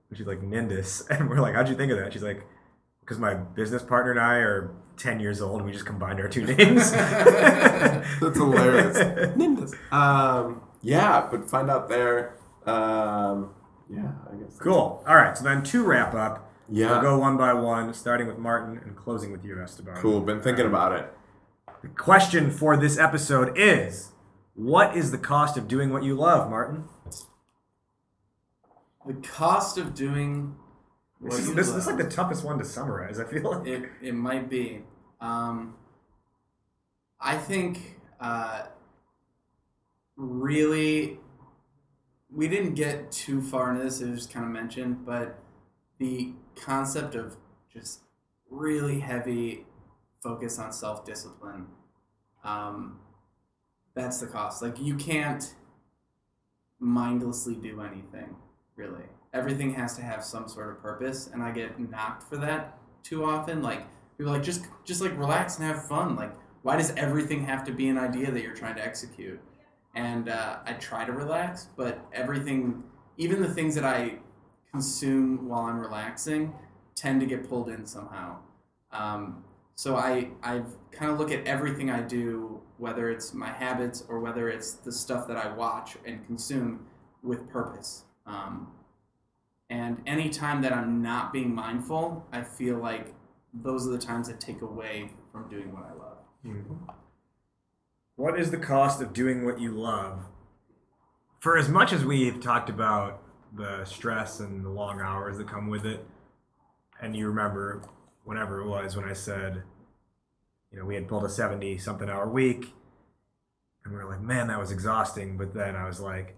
Speaker 5: And she's like, "Nindus," and we're like, "How'd you think of that?" She's like, "Because my business partner and I are ten years old, and we just combined our two names."
Speaker 1: That's hilarious. Ninjas. Um, yeah, but find out there. Um, yeah, I guess.
Speaker 5: cool. All right. So then to wrap up,
Speaker 1: Yeah.
Speaker 5: we'll go one by one, starting with Martin and closing with you, Esteban.
Speaker 1: Cool. Been thinking about it.
Speaker 5: The question for this episode is, what is the cost of doing what you love, Martin?
Speaker 2: The cost of doing what
Speaker 5: This is, this, this is like the toughest one to summarize. I feel like.
Speaker 2: It, it might be. Um, I think uh, really we didn't get too far into this. It was just kind of mentioned, but the concept of just really heavy focus on self discipline. Um, that's the cost. Like you can't mindlessly do anything really. Everything has to have some sort of purpose, and I get knocked for that too often. Like people like just just like relax and have fun. Like why does everything have to be an idea that you're trying to execute? And uh, I try to relax, but everything, even the things that I consume while I'm relaxing, tend to get pulled in somehow. Um, so I I've kind of look at everything I do, whether it's my habits or whether it's the stuff that I watch and consume, with purpose. Um, and any time that I'm not being mindful, I feel like those are the times that take away from doing what I love.
Speaker 5: What is the cost of doing what you love? For as much as we've talked about the stress and the long hours that come with it, and you remember whenever it was when I said, you know, we had pulled a 70 something hour week, and we were like, man, that was exhausting. But then I was like,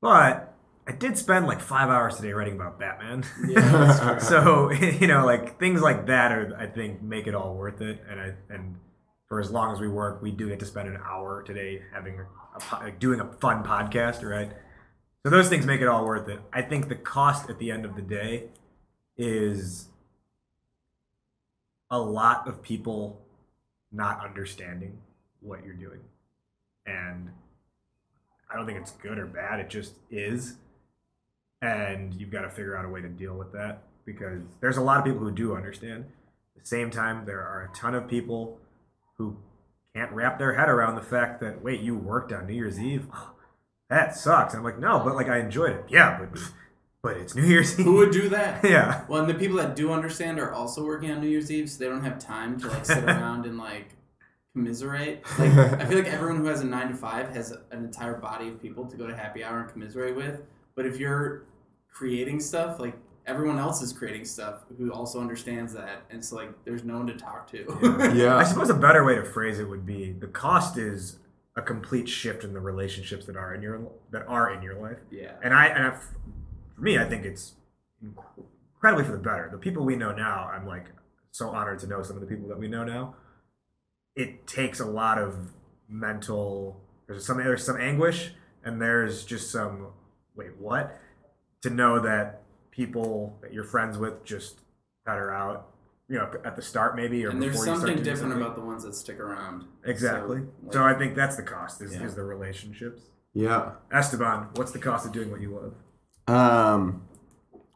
Speaker 5: but I did spend like five hours today writing about Batman. so you know like things like that are i think make it all worth it. And i and for as long as we work we do get to spend an hour today having a, like doing a fun podcast right? So those things make it all worth it. I think the cost at the end of the day is a lot of people not understanding what you're doing. And i don't think it's good or bad. It just is and you've got to figure out a way to deal with that because there's a lot of people who do understand. At the same time, there are a ton of people who can't wrap their head around the fact that wait, you worked on New Year's Eve. that sucks. I'm like, no, but like I enjoyed it. Yeah, but but it's New Year's Eve.
Speaker 2: Who would do that?
Speaker 5: yeah.
Speaker 2: Well, and the people that do understand are also working on New Year's Eve, so they don't have time to like sit around and like commiserate. Like, I feel like everyone who has a nine to five has an entire body of people to go to happy hour and commiserate with. But if you're creating stuff, like everyone else is creating stuff who also understands that, and so like there's no one to talk to.
Speaker 1: Yeah.
Speaker 5: I suppose a better way to phrase it would be the cost is a complete shift in the relationships that are in your that are in your life.
Speaker 2: yeah.
Speaker 5: And I and I, for me, I think it's incredibly for the better. The people we know now, I'm like so honored to know some of the people that we know now. It takes a lot of mental. There's some there's some anguish, and there's just some wait what to know that people that you're friends with just better out. You know, at the start maybe, or
Speaker 2: And there's
Speaker 5: before you start
Speaker 2: something
Speaker 5: to do
Speaker 2: different
Speaker 5: something.
Speaker 2: about the ones that stick around.
Speaker 5: exactly.
Speaker 2: So,
Speaker 5: So, I think that's the cost is,
Speaker 2: Yeah.
Speaker 5: is the relationships.
Speaker 1: Yeah.
Speaker 5: Esteban, what's the cost of doing what you love?
Speaker 1: Um,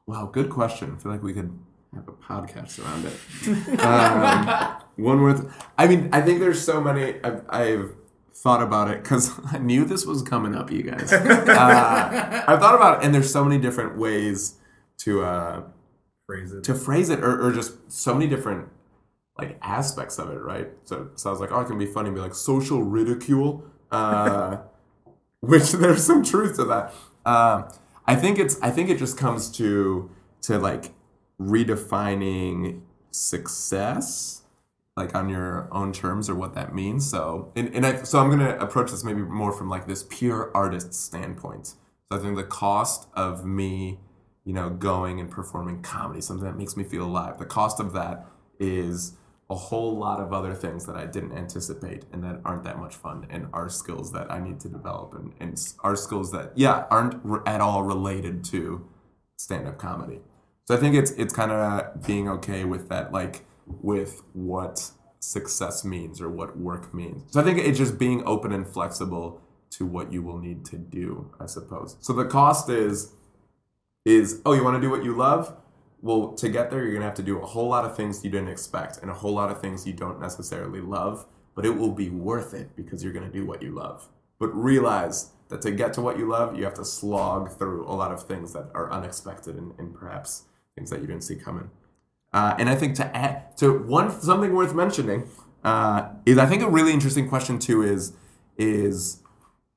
Speaker 1: wow, good question. I feel like we could have a podcast around it. um, one worth. I mean, I think there's so many. I've, I've thought about it because I knew this was coming up, you guys. Uh, I've thought about it, and there's so many different ways to uh,
Speaker 5: Phrase it.
Speaker 1: to phrase it, or, or just so many different like aspects of it, right? So, so I was like, oh, it can be funny, and be like social ridicule, uh, which there's some truth to that. Um, I think it's, I think it just comes to to like redefining success, like on your own terms or what that means. So, and, and I, so I'm gonna approach this maybe more from like this pure artist standpoint. So I think the cost of me you know, going and performing comedy, something that makes me feel alive. The cost of that is a whole lot of other things that I didn't anticipate and that aren't that much fun and are skills that I need to develop and, and are skills that, yeah, aren't r- at all related to stand up comedy. So I think it's it's kind of being okay with that, like with what success means or what work means. So I think it's just being open and flexible to what you will need to do, I suppose. So the cost is is oh you want to do what you love well to get there you're going to have to do a whole lot of things you didn't expect and a whole lot of things you don't necessarily love but it will be worth it because you're going to do what you love but realize that to get to what you love you have to slog through a lot of things that are unexpected and, and perhaps things that you didn't see coming uh, and I think to add to one something worth mentioning uh, is I think a really interesting question too is is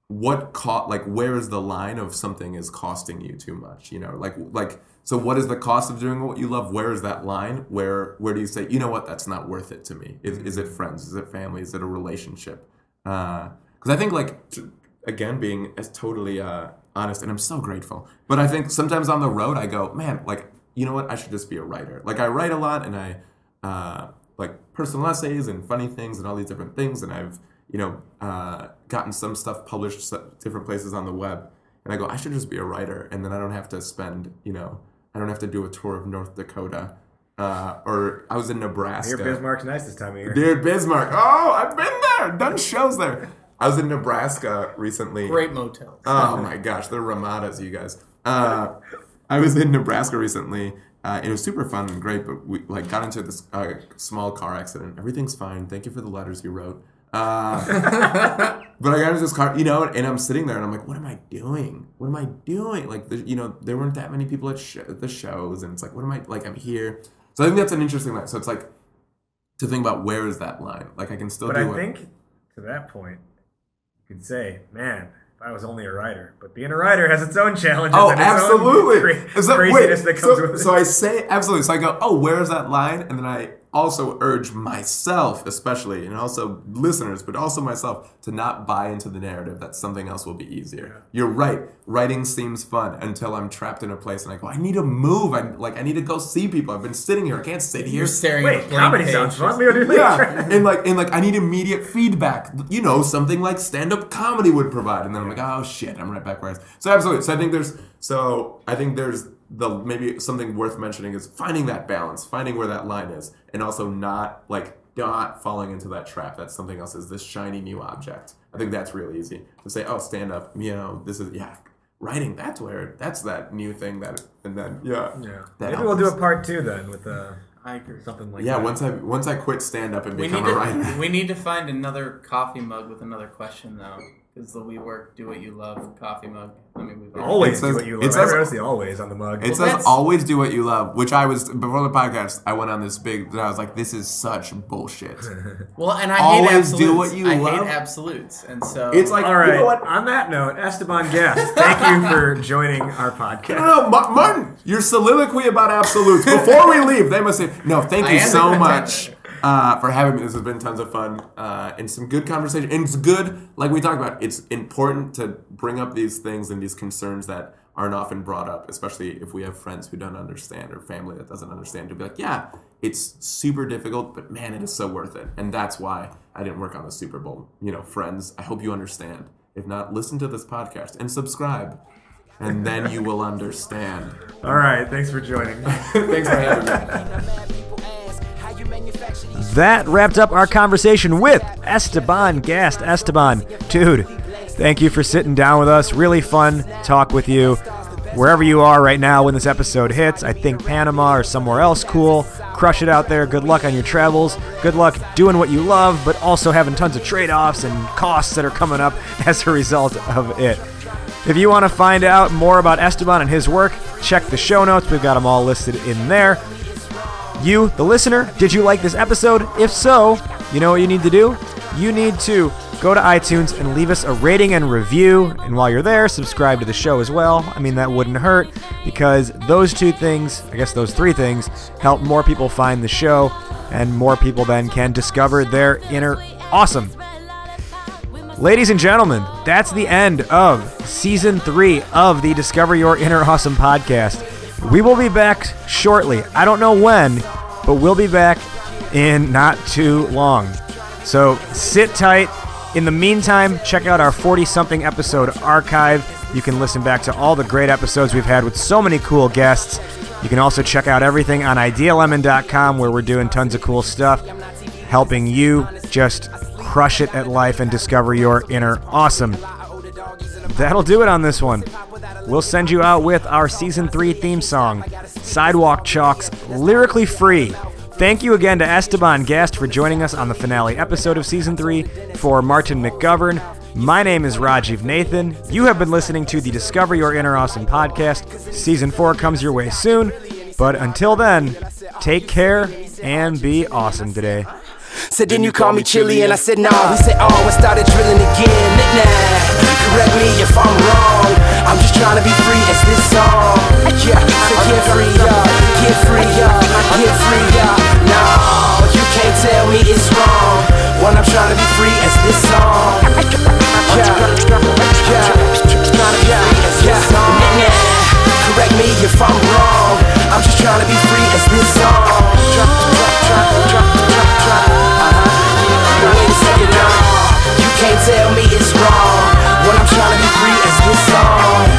Speaker 1: what cost like where is the line of something is costing you too much you know? Like like so what is the cost of doing what you love? Where is that line? Where where do you say you know what? That's not worth it to me. Is, is it friends? Is it family? Is it a relationship? Because i think like again being as totally uh, honest and i'm so grateful but i think sometimes on the road i go man like you know what i should just be a writer like i write a lot and i uh, like personal essays and funny things and all these different things and i've you know, uh, gotten some stuff published different places on the web, and I go, I should just be a writer, and then I don't have to spend, you know, I don't have to do a tour of North Dakota, uh, or I was in Nebraska.
Speaker 5: Here, Bismarck's nice this time of year.
Speaker 1: Dude, Bismarck. Oh, I've been there, done shows there. I was in Nebraska recently.
Speaker 2: Great motel.
Speaker 1: Oh my gosh, they're Ramadas, you guys. Uh, I was in Nebraska recently. Uh, it was super fun and great, but we like got into this uh, small car accident. Everything's fine. Thank you for the letters you wrote. Uh, but I got into this car, you know, and I'm sitting there and I'm like, what am I doing? What am I doing? Like, the, you know, there weren't that many people at, sh- the shows, and it's like, what am I like? I'm here. So I think that's an interesting line. So it's like to think about where is that line? Like, I can still
Speaker 5: But
Speaker 1: do
Speaker 5: I
Speaker 1: what-
Speaker 5: think to that point, you could say, man, I was only a writer, but being a writer has its own challenges.
Speaker 1: Oh,
Speaker 5: and its own
Speaker 1: absolutely.
Speaker 5: cra-
Speaker 1: Is that-
Speaker 5: craziness
Speaker 1: wait,
Speaker 5: that comes
Speaker 1: so,
Speaker 5: with it.
Speaker 1: so I say absolutely. So I go, oh, where is that line? And then I also urge myself, especially, and also listeners, but also myself, to not buy into the narrative that something else will be easier. You're right. Writing seems fun until I'm trapped in a place and I go, I need to move. I like, I need to go see people. I've been sitting here. I can't sit here.
Speaker 2: You're staring at
Speaker 5: Wait,
Speaker 2: blank
Speaker 5: comedy sounds fun. We gotta do
Speaker 1: Yeah, and like, and like, I need immediate feedback. You know, something like stand-up comedy would provide. And then I'm like, oh shit, I'm right back where I was. So absolutely. So I think there's, so I think there's the maybe something worth mentioning is finding that balance, finding where that line is, and also not like not falling into that trap that something else is this shiny new object. I think that's really easy to say. Oh, stand up. You know, this is yeah. Writing. That's where. That's that new thing that. And then yeah.
Speaker 5: Yeah.
Speaker 1: That
Speaker 5: Maybe we'll do a part two then with uh,
Speaker 2: I agree.
Speaker 5: something like
Speaker 1: Yeah,
Speaker 5: that.
Speaker 1: once I once I quit stand up and
Speaker 2: We
Speaker 1: become
Speaker 2: need
Speaker 1: a writer.
Speaker 2: to we need to find another coffee mug with another question though, because the WeWork Do What You Love coffee mug. I mean, we've
Speaker 5: always
Speaker 1: says-
Speaker 5: do what you love. I
Speaker 1: says-
Speaker 5: noticed the always on the mug.
Speaker 1: It
Speaker 2: Well,
Speaker 1: says always do what you love, which I was before the podcast. I went on this big. That I was like, this is such bullshit.
Speaker 2: Well, and I
Speaker 1: Always
Speaker 2: hate
Speaker 1: do
Speaker 2: absolutes.
Speaker 1: what you
Speaker 2: I
Speaker 1: love.
Speaker 2: hate absolutes, and so
Speaker 1: It's like
Speaker 5: All right.
Speaker 1: you know what?
Speaker 5: On that note, Esteban Gast, thank you for joining our podcast.
Speaker 1: No, no, Ma- Martin, your soliloquy about absolutes. Before we leave, they must say, no, thank
Speaker 2: I
Speaker 1: you so
Speaker 2: contender.
Speaker 1: much uh, for having me. This has been tons of fun uh, and some good conversation. And it's good, like we talked about, it's important to bring up these things and these concerns that aren't often brought up, especially if we have friends who don't understand or family that doesn't understand, to be like, yeah, it's super difficult, but man, it is so worth it. And that's why I didn't work on the Super Bowl. You know, friends, I hope you understand. If not, listen to this podcast and subscribe. And then you will understand.
Speaker 5: All right, thanks for joining.
Speaker 1: Thanks for having me.
Speaker 5: That wrapped up our conversation with Esteban Gast. Esteban, dude, thank you for sitting down with us. Really fun talk with you. Wherever you are right now when this episode hits, I think Panama or somewhere else cool. Crush it out there. Good luck on your travels. Good luck doing what you love, but also having tons of trade offs and costs that are coming up as a result of it. If you want to find out more about Esteban and his work, check the show notes. We've got them all listed in there. You, the listener, did you like this episode? If so, you know what you need to do? You need to go to iTunes and leave us a rating and review. And while you're there, subscribe to the show as well. I mean, that wouldn't hurt because those two things, I guess those three things, help more people find the show and more people then can discover their inner awesome. Ladies and gentlemen, that's the end of season three of the Discover Your Inner Awesome podcast. We will be back shortly. I don't know when, but we'll be back in not too long. So sit tight. In the meantime, check out our 40 something episode archive. You can listen back to all the great episodes we've had with so many cool guests. You can also check out everything on idealemon.com where we're doing tons of cool stuff, helping you just crush it at life and discover your inner awesome. That'll do it on this one. We'll send you out with our season three theme song, Sidewalk Chalks, lyrically free. Thank you again to Esteban Gast for joining us on the finale episode of season three. For Martin McGovern, my name is Rajiv Nathan. You have been listening to the Discover Your Inner Awesome podcast. Season four comes your way soon. But until then, take care and be awesome today.
Speaker 4: Said, then you call me chilly, and I said, nah. He said, oh, and started drilling again. Nah, correct me if I'm wrong trying to be free as this song. Yeah, so get free up, get free up, get free up. No, you can't tell me it's wrong when I'm trying to be free as this song. Yeah, yeah, trying to be free as yeah, yeah. Correct me if I'm wrong. I'm just trying to be free as this song. Wait a second, no. You can't tell me it's wrong when I'm trying to be free as this song.